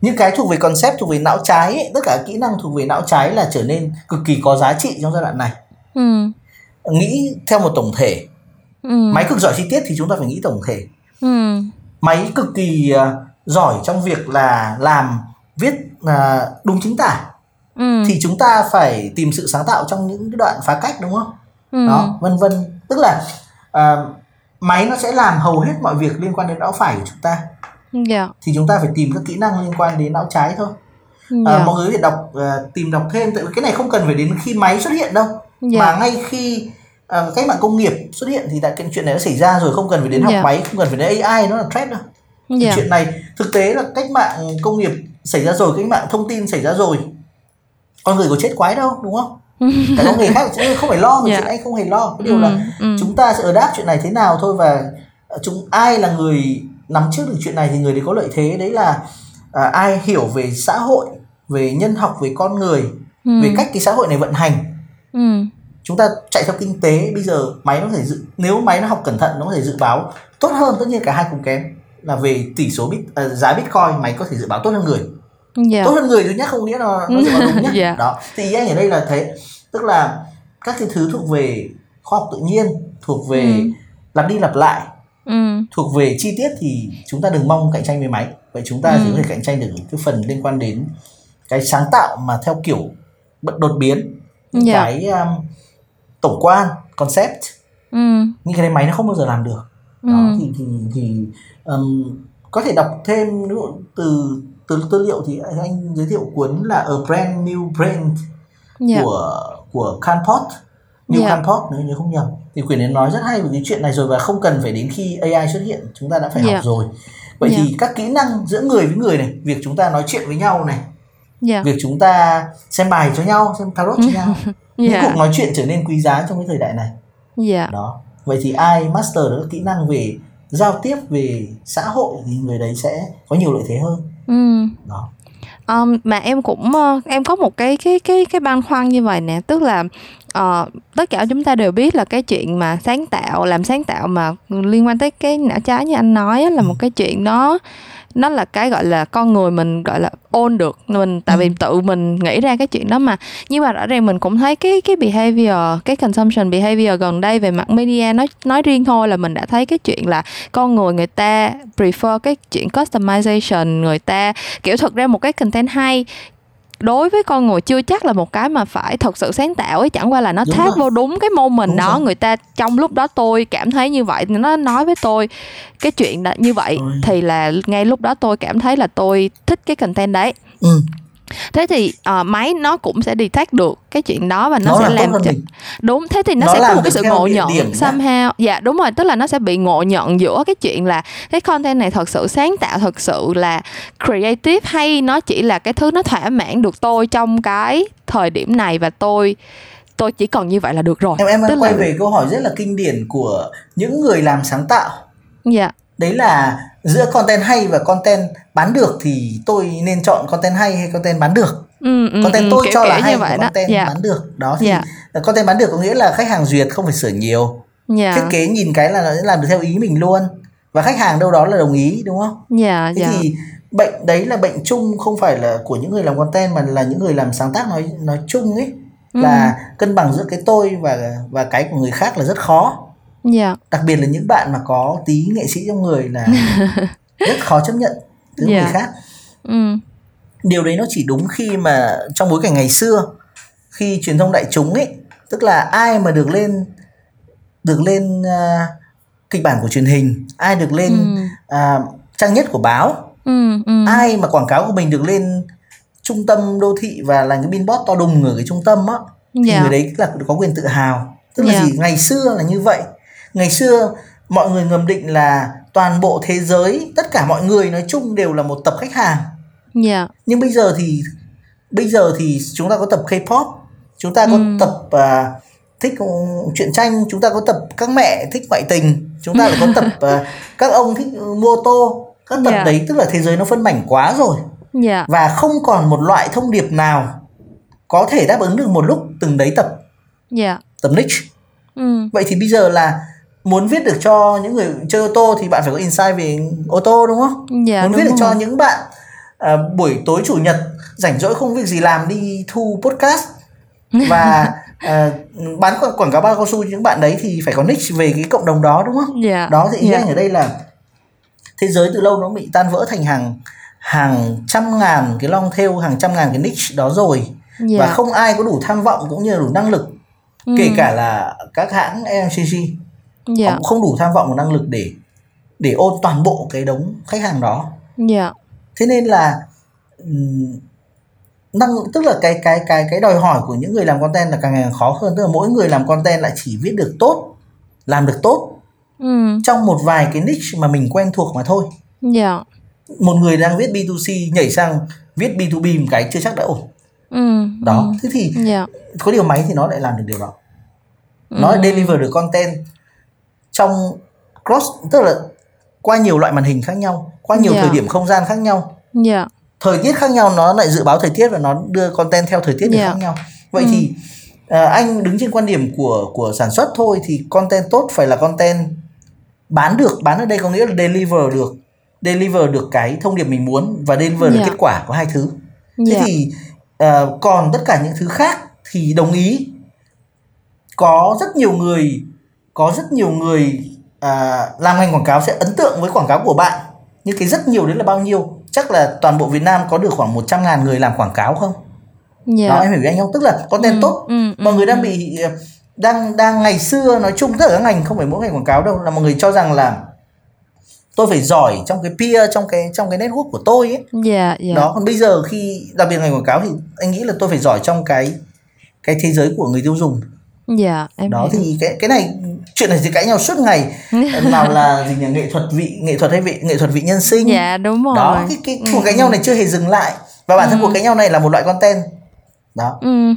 những cái thuộc về concept thuộc về não trái ấy, tất cả kỹ năng thuộc về não trái là trở nên cực kỳ có giá trị trong giai đoạn này ừ. Nghĩ theo một tổng thể ừ. máy cực giỏi chi tiết thì chúng ta phải nghĩ tổng thể ừ. máy cực kỳ uh, giỏi trong việc là làm viết uh, đúng chính tả ừ. thì chúng ta phải tìm sự sáng tạo trong những cái đoạn phá cách đúng không ừ. đó vân vân tức là uh, máy nó sẽ làm hầu hết mọi việc liên quan đến não phải của chúng ta yeah. Dạ. thì chúng ta phải tìm các kỹ năng liên quan đến não trái thôi yeah. Dạ. mọi người có thể đọc uh, tìm đọc thêm tại vì cái này không cần phải đến khi máy xuất hiện đâu yeah. Dạ. mà ngay khi uh, cách mạng công nghiệp xuất hiện thì tại cái chuyện này nó xảy ra rồi không cần phải đến học yeah. máy không cần phải đến AI nó là threat đâu yeah. chuyện này thực tế là cách mạng công nghiệp xảy ra rồi cách mạng thông tin xảy ra rồi con người có chết quái đâu đúng không (laughs) cái con người khác cũng không phải lo về yeah. chuyện anh không hề lo cái điều ừ, là ừ. chúng ta sẽ ở đáp chuyện này thế nào thôi và ờ, chúng ai là người nắm trước được chuyện này thì người đấy có lợi thế đấy là à, ai hiểu về xã hội về nhân học về con người ừ. về cách cái xã hội này vận hành ừ. chúng ta chạy theo kinh tế bây giờ máy nó có thể dự nếu máy nó học cẩn thận nó có thể dự báo tốt hơn tất nhiên cả hai cùng kém là về tỷ số bit uh, giá bitcoin máy có thể dự báo tốt hơn người yeah. Dạ. tốt hơn người thôi nhé không nghĩa là nó dự báo đúng nhé yeah. (laughs) Dạ. đó thì ý anh ở đây là thế tức là các cái thứ thuộc về khoa học tự nhiên thuộc về ừ. lặp đi lặp lại ừ. thuộc về chi tiết thì chúng ta đừng mong cạnh tranh với máy vậy chúng ta ừ. chỉ có thể cạnh tranh được cái phần liên quan đến cái sáng tạo mà theo kiểu bận đột biến những yeah. Dạ. cái um, tổng quan concept ừ. nhưng cái này máy nó không bao giờ làm được ừ. đó thì thì thì um, có thể đọc thêm từ từ tư liệu thì anh giới thiệu cuốn là A Brand New Brain yeah. Dạ. của của Canport New yeah. Dạ. Canport nếu nhớ không nhầm thì quyển ấy nói rất hay về cái chuyện này rồi và không cần phải đến khi AI xuất hiện chúng ta đã phải yeah. học rồi vậy yeah. thì các kỹ năng giữa người với người này việc chúng ta nói chuyện với nhau này yeah. việc chúng ta xem bài cho nhau xem tarot cho (laughs) nhau. Những cuộc nói chuyện trở nên quý giá trong cái thời đại này. Yeah. đó. Vậy thì ai master được kỹ năng về giao tiếp về xã hội thì người đấy sẽ có nhiều lợi thế hơn. Ừ. đó. Um, mà em cũng uh, em có một cái cái cái cái băn khoăn như vậy nè. Tức là uh, tất cả chúng ta đều biết là cái chuyện mà sáng tạo làm sáng tạo mà liên quan tới cái não trái như anh nói là một cái chuyện đó nó là cái gọi là con người mình gọi là ôn được mình tại vì ừ. tự mình nghĩ ra cái chuyện đó mà nhưng mà rõ ràng mình cũng thấy cái cái behavior cái consumption behavior gần đây về mặt media nói nói riêng thôi là mình đã thấy cái chuyện là con người người ta prefer cái chuyện customization người ta kiểu thực ra một cái content hay đối với con người chưa chắc là một cái mà phải thật sự sáng tạo ấy chẳng qua là nó tháp vô đúng cái môn mình đó rồi. người ta trong lúc đó tôi cảm thấy như vậy nó nói với tôi cái chuyện như vậy rồi. thì là ngay lúc đó tôi cảm thấy là tôi thích cái content đấy ừ thế thì uh, máy nó cũng sẽ detect được cái chuyện đó và nó, nó sẽ làm cho đúng thế thì nó, nó sẽ có một cái sự ngộ nhận somehow. Dạ đúng rồi tức là nó sẽ bị ngộ nhận giữa cái chuyện là cái content này thật sự sáng tạo thật sự là creative hay nó chỉ là cái thứ nó thỏa mãn được tôi trong cái thời điểm này và tôi tôi chỉ cần như vậy là được rồi. Em em Tức quay là... về câu hỏi rất là kinh điển của những người làm sáng tạo. Dạ đấy là giữa content hay và content bán được thì tôi nên chọn content hay hay content bán được ừ, ừ, content ừ, tôi kiểu cho là hay và content yeah. Dạ. bán được đó thì yeah. Dạ. content bán được có nghĩa là khách hàng duyệt không phải sửa nhiều yeah. Dạ. thiết kế nhìn cái là nó sẽ làm được theo ý mình luôn và khách hàng đâu đó là đồng ý đúng không yeah, thế yeah. thì bệnh đấy là bệnh chung không phải là của những người làm content mà là những người làm sáng tác nói nói chung ấy là ừ. cân bằng giữa cái tôi và và cái của người khác là rất khó yeah. Dạ. đặc biệt là những bạn mà có tí nghệ sĩ trong người là (laughs) rất khó chấp nhận từ yeah. người dạ. khác ừ. điều đấy nó chỉ đúng khi mà trong bối cảnh ngày xưa khi truyền thông đại chúng ấy tức là ai mà được lên được lên uh, kịch bản của truyền hình ai được lên ừ. uh, trang nhất của báo ừ, ừ. ai mà quảng cáo của mình được lên trung tâm đô thị và là cái billboard to đùng ở cái trung tâm á thì yeah. Dạ. người đấy là có quyền tự hào tức là yeah. gì ngày xưa là như vậy ngày xưa mọi người ngầm định là toàn bộ thế giới tất cả mọi người nói chung đều là một tập khách hàng yeah. Dạ. nhưng bây giờ thì bây giờ thì chúng ta có tập K-pop chúng ta có mm. tập uh, thích truyện tranh chúng ta có tập các mẹ thích ngoại tình chúng ta lại có tập uh, (laughs) các ông thích mua tô các tập yeah. Dạ. đấy tức là thế giới nó phân mảnh quá rồi yeah. Dạ. và không còn một loại thông điệp nào có thể đáp ứng được một lúc từng đấy tập yeah. tập niche ừ. vậy thì bây giờ là muốn viết được cho những người chơi ô tô thì bạn phải có insight về ô tô đúng không dạ, muốn viết được rồi. cho những bạn à, buổi tối chủ nhật rảnh rỗi không việc gì làm đi thu podcast (laughs) và à, bán quảng cáo bao cao su cho những bạn đấy thì phải có niche về cái cộng đồng đó đúng không yeah. đó thì ý yeah. anh ở đây là thế giới từ lâu nó bị tan vỡ thành hàng hàng trăm ngàn cái long theo hàng trăm ngàn cái niche đó rồi yeah. và không ai có đủ tham vọng cũng như là đủ năng lực ừ. kể cả là các hãng MCG yeah. Dạ. họ cũng không đủ tham vọng và năng lực để để ôn toàn bộ cái đống khách hàng đó yeah. Dạ. thế nên là năng tức là cái cái cái cái đòi hỏi của những người làm content là càng ngày càng khó hơn tức là mỗi người làm content lại chỉ viết được tốt làm được tốt ừ. trong một vài cái niche mà mình quen thuộc mà thôi yeah. Dạ. một người đang viết B2C nhảy sang viết B2B một cái chưa chắc đã ổn ừ. đó thế thì yeah. có điều máy thì nó lại làm được điều đó nó ừ. deliver được content trong cross tức là qua nhiều loại màn hình khác nhau qua nhiều yeah. thời điểm không gian khác nhau yeah. thời tiết khác nhau nó lại dự báo thời tiết và nó đưa content theo thời tiết yeah. khác nhau vậy ừ. thì uh, anh đứng trên quan điểm của của sản xuất thôi thì content tốt phải là content bán được bán ở đây có nghĩa là deliver được deliver được cái thông điệp mình muốn và deliver yeah. được kết quả của hai thứ thế yeah. thì uh, còn tất cả những thứ khác thì đồng ý có rất nhiều người có rất nhiều người à, làm ngành quảng cáo sẽ ấn tượng với quảng cáo của bạn nhưng cái rất nhiều đấy là bao nhiêu chắc là toàn bộ Việt Nam có được khoảng 100 ngàn người làm quảng cáo không yeah. Dạ. đó em hiểu anh không tức là content ừ, tốt ừ, mọi ừ, người đang ừ. bị đang đang ngày xưa nói chung tất cả các ngành không phải mỗi ngành quảng cáo đâu là mọi người cho rằng là tôi phải giỏi trong cái peer trong cái trong cái network của tôi ấy yeah, yeah. Dạ. đó còn bây giờ khi đặc biệt ngành quảng cáo thì anh nghĩ là tôi phải giỏi trong cái cái thế giới của người tiêu dùng dạ em đó hiểu. thì cái cái này chuyện này thì cãi nhau suốt ngày (laughs) nào là gì nhỉ nghệ thuật vị nghệ thuật hay vị nghệ thuật vị nhân sinh dạ đúng rồi đó cái cái cuộc cãi nhau này chưa hề dừng lại và bản thân ừ. cuộc cãi nhau này là một loại content đó ừ.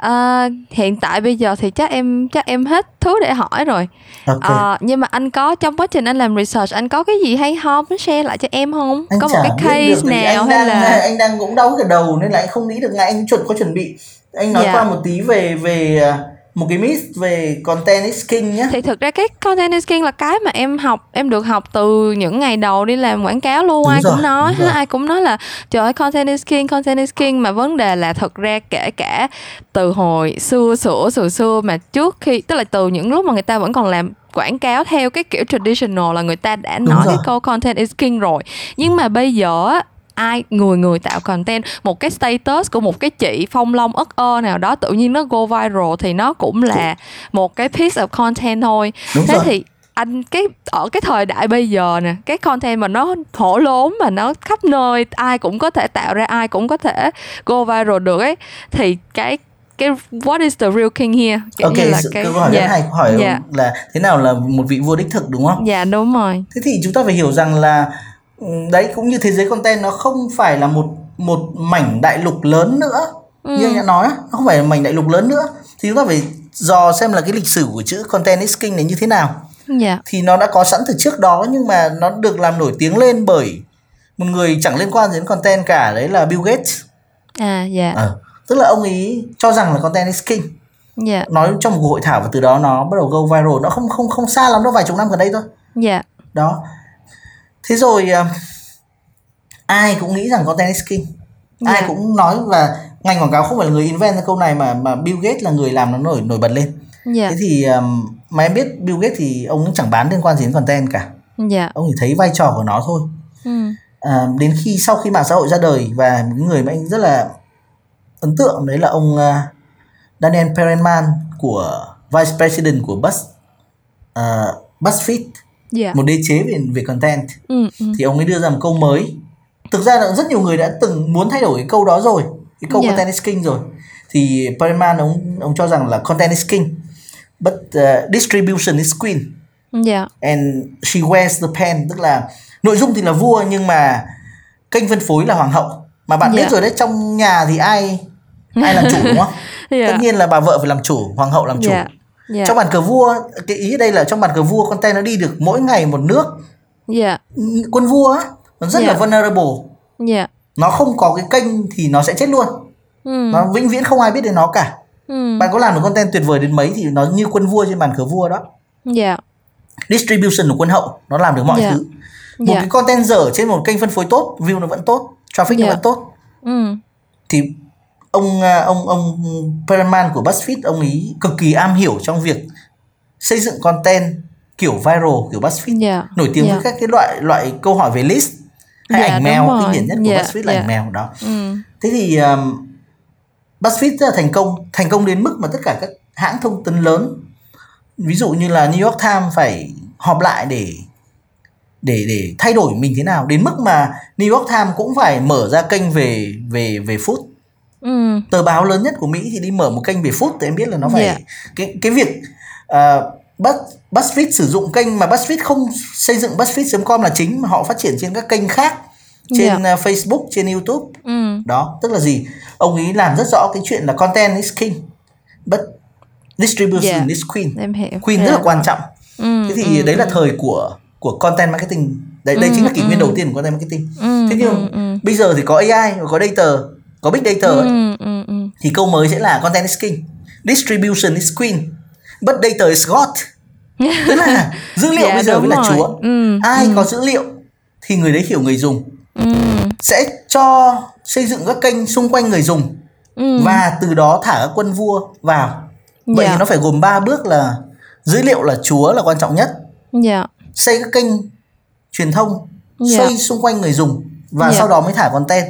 À, hiện tại bây giờ thì chắc em chắc em hết thứ để hỏi rồi okay. à, nhưng mà anh có trong quá trình anh làm research anh có cái gì hay muốn share lại cho em không anh có một cái case nào hay đang, là (laughs) anh đang cũng đau cái đầu nên là anh không nghĩ được ngay anh chuẩn có chuẩn bị anh nói yeah. Dạ. qua một tí về về một cái myth về content is king nhé thì thực ra cái content is king là cái mà em học em được học từ những ngày đầu đi làm quảng cáo luôn. Đúng ai rồi, cũng nói ai cũng nói là trời ơi content is king content is king. Mà vấn đề là thật ra kể cả từ hồi xưa xưa xưa xưa mà trước khi tức là từ những lúc mà người ta vẫn còn làm quảng cáo theo cái kiểu traditional là người ta đã nói cái câu content is king rồi. Nhưng mà bây giờ ai người người tạo content một cái status của một cái chị phong long ất ơ nào đó tự nhiên nó go viral thì nó cũng là một cái piece of content thôi Đúng thế rồi. thì anh cái ở cái thời đại bây giờ nè cái content mà nó hổ lốn mà nó khắp nơi ai cũng có thể tạo ra ai cũng có thể go viral được ấy thì cái cái what is the real king here kiểu ok như là cái câu hỏi yeah. rất hay hỏi yeah. là thế nào là một vị vua đích thực đúng không dạ yeah, đúng rồi thế thì chúng ta phải hiểu rằng là đấy cũng như thế giới content nó không phải là một một mảnh đại lục lớn nữa ừ. như anh đã nói nó không phải là mảnh đại lục lớn nữa thì chúng ta phải dò xem là cái lịch sử của chữ content is king này như thế nào yeah. Dạ. thì nó đã có sẵn từ trước đó nhưng mà nó được làm nổi tiếng lên bởi một người chẳng liên quan đến content cả đấy là Bill Gates à dạ yeah. à, tức là ông ấy cho rằng là content is king yeah. Dạ. nói trong một hội thảo và từ đó nó bắt đầu go viral nó không không không xa lắm đâu vài chục năm gần đây thôi dạ yeah. đó thế rồi uh, ai cũng nghĩ rằng content is king ai yeah. Dạ. cũng nói và ngành quảng cáo không phải là người invent ra câu này mà mà Bill Gates là người làm nó nổi nổi bật lên yeah. Dạ. thế thì um, mà em biết Bill Gates thì ông cũng chẳng bán liên quan gì đến content cả yeah. Dạ. ông chỉ thấy vai trò của nó thôi mm. à, đến khi sau khi mạng xã hội ra đời và một người mà anh rất là ấn tượng đấy là ông uh, Daniel Perelman của Vice President của Buzz uh, BuzzFeed yeah. một đế chế về về content ừ, ừ. thì ông ấy đưa ra một câu mới thực ra là rất nhiều người đã từng muốn thay đổi cái câu đó rồi cái câu yeah. content is king rồi thì Perelman ông ông cho rằng là content is king but uh, distribution is queen yeah. and she wears the pen tức là nội dung thì là vua nhưng mà kênh phân phối là hoàng hậu mà bạn yeah. biết rồi đấy trong nhà thì ai ai làm chủ đúng không (laughs) yeah. tất nhiên là bà vợ phải làm chủ hoàng hậu làm chủ yeah yeah. trong bàn cờ vua cái ý đây là trong bàn cờ vua con ten nó đi được mỗi ngày một nước yeah. quân vua á nó rất yeah. là vulnerable yeah. nó không có cái kênh thì nó sẽ chết luôn mm. nó vĩnh viễn không ai biết đến nó cả mm. bạn có làm được content tuyệt vời đến mấy thì nó như quân vua trên bàn cờ vua đó yeah. distribution của quân hậu nó làm được mọi yeah. thứ một yeah. cái content dở trên một kênh phân phối tốt view nó vẫn tốt traffic yeah. nó vẫn tốt mm. thì ông à, ông ông Perelman của BuzzFeed ông ấy cực kỳ am hiểu trong việc xây dựng content kiểu viral kiểu BuzzFeed yeah. nổi tiếng yeah. với các cái loại loại câu hỏi về list hay yeah, ảnh mèo kinh điển nhất của yeah, BuzzFeed là yeah. ảnh mèo đó ừ. thế thì um, BuzzFeed rất là thành công thành công đến mức mà tất cả các hãng thông tin lớn ví dụ như là New York Times phải họp lại để để để thay đổi mình thế nào đến mức mà New York Times cũng phải mở ra kênh về về về food ừ. tờ báo lớn nhất của Mỹ thì đi mở một kênh về food thì em biết là nó phải yeah. cái cái việc uh, Buzz, BuzzFeed sử dụng kênh mà BuzzFeed không xây dựng BuzzFeed.com là chính mà họ phát triển trên các kênh khác trên yeah. uh, Facebook, trên YouTube. Ừ. Đó, tức là gì? Ông ấy làm rất rõ cái chuyện là content is king, but distribution yeah. is queen. Em hiểu. Queen yeah. rất là quan trọng. Ừ, Thế thì ừ, đấy là thời của của content marketing. Đấy đây ừ, chính là kỷ nguyên ừ. đầu tiên của content marketing. Ừ, Thế nhưng ừ, ừ. bây giờ thì có AI và có data có big data ấy, ừ, ừ, ừ. thì câu mới sẽ là content is king distribution is queen but data is god (laughs) tức là dữ liệu yeah, bây giờ mới là chúa ừ, ai ừ. có dữ liệu thì người đấy hiểu người dùng ừ. sẽ cho xây dựng các kênh xung quanh người dùng ừ. và từ đó thả các quân vua vào vậy yeah. thì nó phải gồm 3 bước là dữ liệu là chúa là quan trọng nhất yeah. xây các kênh truyền thông yeah. xoay xung quanh người dùng và yeah. sau đó mới thả content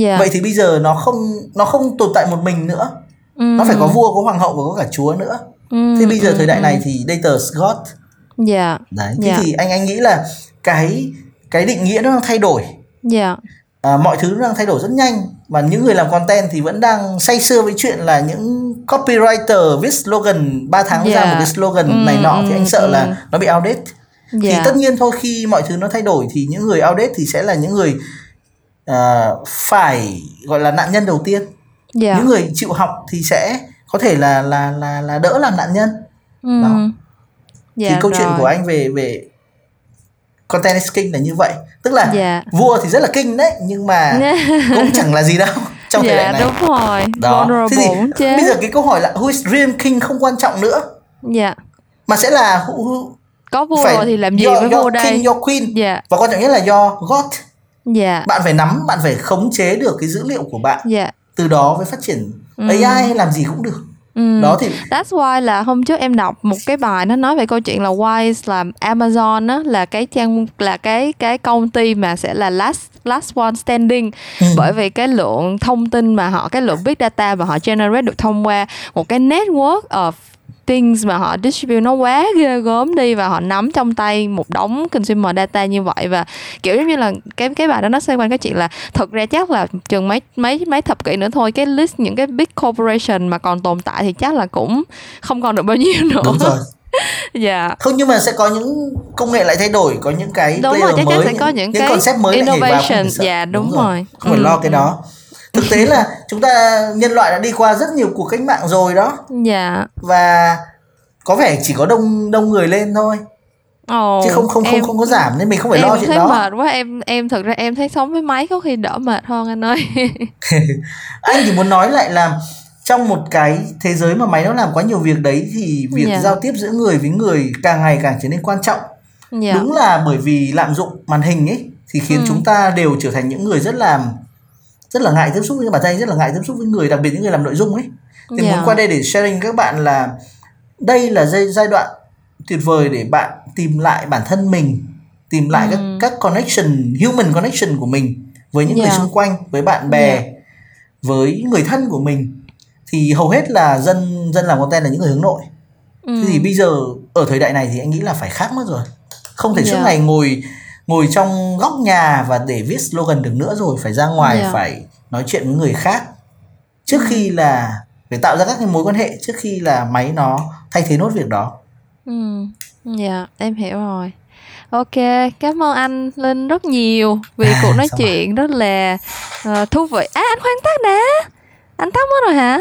yeah. vậy thì bây giờ nó không nó không tồn tại một mình nữa ừ. nó phải có vua có hoàng hậu và có cả chúa nữa ừ. thế bây giờ thời đại này thì data is god yeah. đấy thế yeah. thì anh anh nghĩ là cái cái định nghĩa nó đang thay đổi yeah. à, mọi thứ nó đang thay đổi rất nhanh và những người làm content thì vẫn đang say sưa với chuyện là những copywriter viết slogan 3 tháng yeah. ra một cái slogan ừ, này nọ thì anh sợ ừ. là nó bị outdated yeah. thì tất nhiên thôi khi mọi thứ nó thay đổi thì những người outdated thì sẽ là những người uh, phải gọi là nạn nhân đầu tiên yeah. Dạ. những người chịu học thì sẽ có thể là là là là đỡ làm nạn nhân ừ. đó yeah, thì dạ, câu rồi. chuyện của anh về về content is king là như vậy tức là yeah. Dạ. vua thì rất là kinh đấy nhưng mà (laughs) cũng chẳng là gì đâu (laughs) trong thời đại này đúng rồi đó thế thì chết. bây giờ cái câu hỏi là who is real king không quan trọng nữa dạ mà sẽ là who, who, có vua rồi thì làm gì do, với do vua đây king do queen dạ. và quan trọng nhất là do god dạ. bạn phải nắm bạn phải khống chế được cái dữ liệu của bạn dạ. từ đó với phát triển ừ. AI hay làm gì cũng được Ừ. Đó thì That's why là hôm trước em đọc một cái bài nó nói về câu chuyện là why là Amazon á là cái trang là cái cái công ty mà sẽ là last last one standing ừ. bởi vì cái lượng thông tin mà họ cái lượng big data mà họ generate được thông qua một cái network of things mà họ distribute nó quá ghê gớm đi và họ nắm trong tay một đống consumer data như vậy và kiểu giống như là cái cái bài đó nó xoay quanh cái chuyện là thực ra chắc là chừng mấy mấy mấy thập kỷ nữa thôi cái list những cái big corporation mà còn tồn tại thì chắc là cũng không còn được bao nhiêu nữa. Đúng rồi. (laughs) Dạ. Yeah. không nhưng mà sẽ có những công nghệ lại thay đổi có những cái đúng rồi chắc chắn sẽ có những, những cái concept mới innovation. dạ đúng, đúng rồi. rồi. Không phải lo cái đó. ừ thực tế là chúng ta nhân loại đã đi qua rất nhiều cuộc cách mạng rồi đó dạ và có vẻ chỉ có đông đông người lên thôi Ồ, chứ không không em, không không có giảm nên mình không phải lo chuyện thấy đó mệt quá em em thực ra em thấy sống với máy có khi đỡ mệt hơn anh ơi (laughs) anh chỉ muốn nói lại là trong một cái thế giới mà máy nó làm quá nhiều việc đấy thì việc yeah. Dạ. giao tiếp giữa người với người càng ngày càng trở nên quan trọng yeah. Dạ. đúng là bởi vì lạm dụng màn hình ấy thì khiến ừ. chúng ta đều trở thành những người rất là rất là ngại tiếp xúc với bản thân rất là ngại tiếp xúc với người đặc biệt những người làm nội dung ấy thì yeah. muốn qua đây để sharing các bạn là đây là giai giai đoạn tuyệt vời để bạn tìm lại bản thân mình tìm lại ừ. các các connection human connection của mình với những yeah. người xung quanh với bạn bè yeah. với người thân của mình thì hầu hết là dân dân làm content là những người hướng nội ừ. thì bây giờ ở thời đại này thì anh nghĩ là phải khác mất rồi không thể yeah. suốt ngày ngồi ngồi trong góc nhà và để viết slogan được nữa rồi phải ra ngoài yeah. phải nói chuyện với người khác. Trước khi là để tạo ra các cái mối quan hệ trước khi là máy nó thay thế nốt việc đó. Ừ dạ em hiểu rồi. Ok cảm ơn anh linh rất nhiều vì à, cuộc nói chuyện rồi? rất là uh, thú vị. À anh khoan tắt nè. Anh tắt mất rồi hả?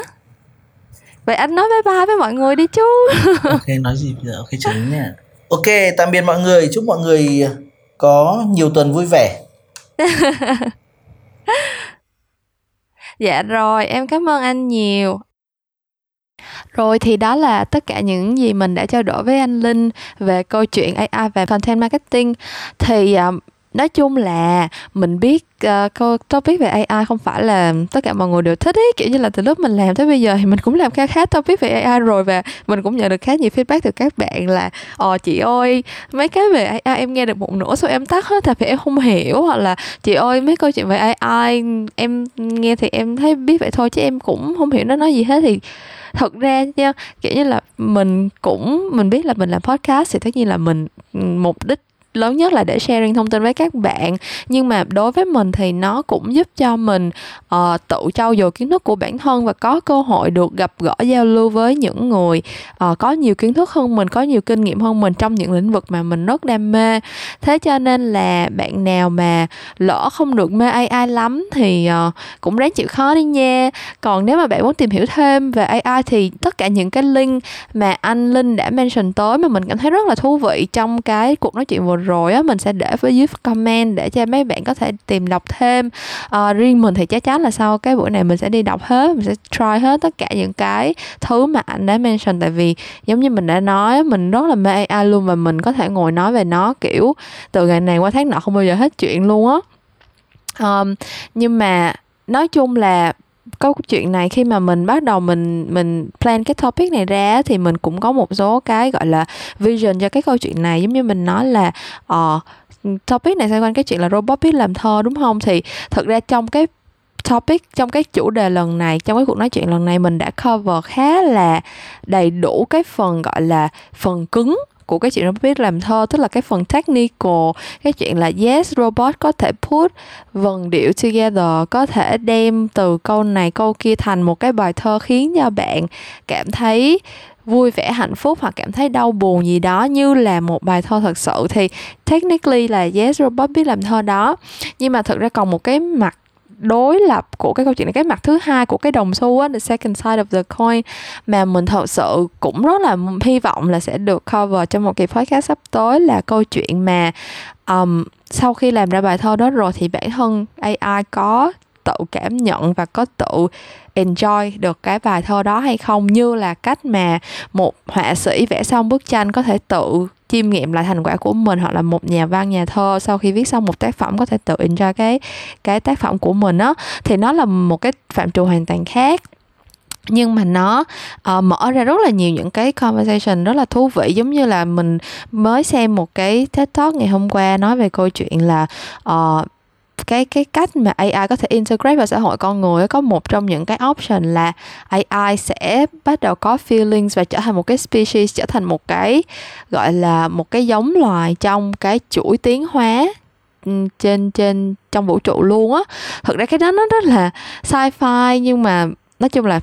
Vậy anh nói bye bye với mọi người đi chú. Ok nói gì bây giờ ok chào nha. Ok tạm biệt mọi người. Chúc mọi người có nhiều tuần vui vẻ. (laughs) Dạ rồi em cảm ơn anh nhiều. Rồi thì đó là tất cả những gì mình đã trao đổi với anh Linh về câu chuyện AI và content marketing. Thì uh, nói chung là mình biết uh, topic về AI không phải là tất cả mọi người đều thích ấy kiểu như là từ lúc mình làm tới bây giờ thì mình cũng làm khá khá topic về AI rồi và mình cũng nhận được khá nhiều feedback từ các bạn là ờ chị ơi mấy cái về AI em nghe được một nửa số em tắt hết tại vì em không hiểu. Hoặc là chị ơi mấy câu chuyện về AI em nghe thì em thấy biết vậy thôi chứ em cũng không hiểu nó nói gì hết. Thì thật ra nha kiểu như là mình cũng mình biết là mình làm podcast thì tất nhiên là mình ừ, mục đích lớn nhất là để sharing thông tin với các bạn. Nhưng mà đối với mình thì nó cũng giúp cho mình uh, tự trau dồi kiến thức của bản thân và có cơ hội được gặp gỡ giao lưu với những người uh, có nhiều kiến thức hơn mình có nhiều kinh nghiệm hơn mình trong những lĩnh vực mà mình rất đam mê. Thế cho nên là bạn nào mà lỡ không được mê AI lắm thì uh, cũng ráng chịu khó đi nha. Còn nếu mà bạn muốn tìm hiểu thêm về AI thì tất cả những cái link mà anh Linh đã mention tới mà mình cảm thấy rất là thú vị trong cái cuộc nói chuyện vừa rồi á mình sẽ để phía dưới comment để cho mấy bạn có thể tìm đọc thêm. À, riêng mình thì chắc chắn là sau cái buổi này mình sẽ đi đọc hết mình sẽ try hết tất cả những cái thứ mà anh đã mention. Tại vì giống như mình đã nói mình rất là mê AI luôn và mình có thể ngồi nói về nó kiểu từ ngày này qua tháng nọ không bao giờ hết chuyện luôn á. Um, nhưng mà nói chung là câu chuyện này khi mà mình bắt đầu mình mình plan cái topic này ra thì mình cũng có một số cái gọi là vision cho cái câu chuyện này. Giống như mình nói là uh, topic này xoay quanh cái chuyện là robot biết làm thơ đúng không? Thì thật ra trong cái topic trong cái chủ đề lần này trong cái cuộc nói chuyện lần này mình đã cover khá là đầy đủ cái phần gọi là phần cứng của cái chuyện robot biết làm thơ tức là cái phần technical, cái chuyện là yes, robot có thể put vần điệu together, có thể đem từ câu này, câu kia thành một cái bài thơ khiến cho bạn cảm thấy vui vẻ, hạnh phúc hoặc cảm thấy đau buồn gì đó. Như là một bài thơ thật sự thì technically là yes, robot biết làm thơ đó. Nhưng mà thực ra còn một cái mặt đối lập của cái câu chuyện này cái mặt thứ hai của cái đồng xu á the second side of the coin mà mình thật sự cũng rất là hy vọng là sẽ được cover trong một kỳ podcast sắp tới là câu chuyện mà um, sau khi làm ra bài thơ đó rồi thì bản thân AI có tự cảm nhận và có tự enjoy được cái bài thơ đó hay không? Như là cách mà một họa sĩ vẽ xong bức tranh có thể tự chiêm nghiệm lại thành quả của mình hoặc là một nhà văn nhà thơ sau khi viết xong một tác phẩm có thể tự enjoy cái cái tác phẩm của mình á. Thì nó là một cái phạm trù hoàn toàn khác. Nhưng mà nó uh, mở ra rất là nhiều những cái conversation rất là thú vị giống như là mình mới xem một cái TED Talk ngày hôm qua nói về câu chuyện là uh, cái cái cách mà AI có thể integrate vào xã hội con người có một trong những cái option là AI sẽ bắt đầu có feelings và trở thành một cái species, trở thành một cái, gọi là, một cái giống loài trong cái chuỗi tiến hóa ừ, trên trên, trong vũ trụ luôn á. Thực ra cái đó nó rất là sci-fi nhưng mà nói chung là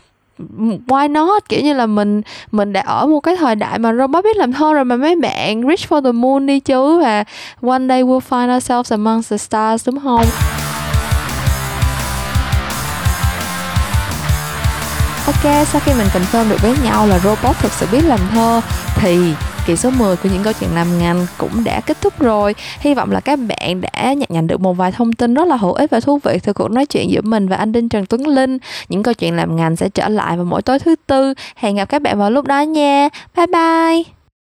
why not? Kiểu như là mình mình đã ở một cái thời đại mà robot biết làm thơ rồi mà mấy bạn reach for the moon đi chứ và one day we'll find ourselves among the stars đúng không? Ok, sau khi mình confirm được với nhau là robot thực sự biết làm thơ thì kỳ số 10 của những câu chuyện làm ngành cũng đã kết thúc rồi. Hy vọng là các bạn đã nhận nhận được một vài thông tin rất là hữu ích và thú vị từ cuộc nói chuyện giữa mình và anh Đinh Trần Tuấn Linh. Những câu chuyện làm ngành sẽ trở lại vào mỗi tối thứ tư. Hẹn gặp các bạn vào lúc đó nha. Bye bye.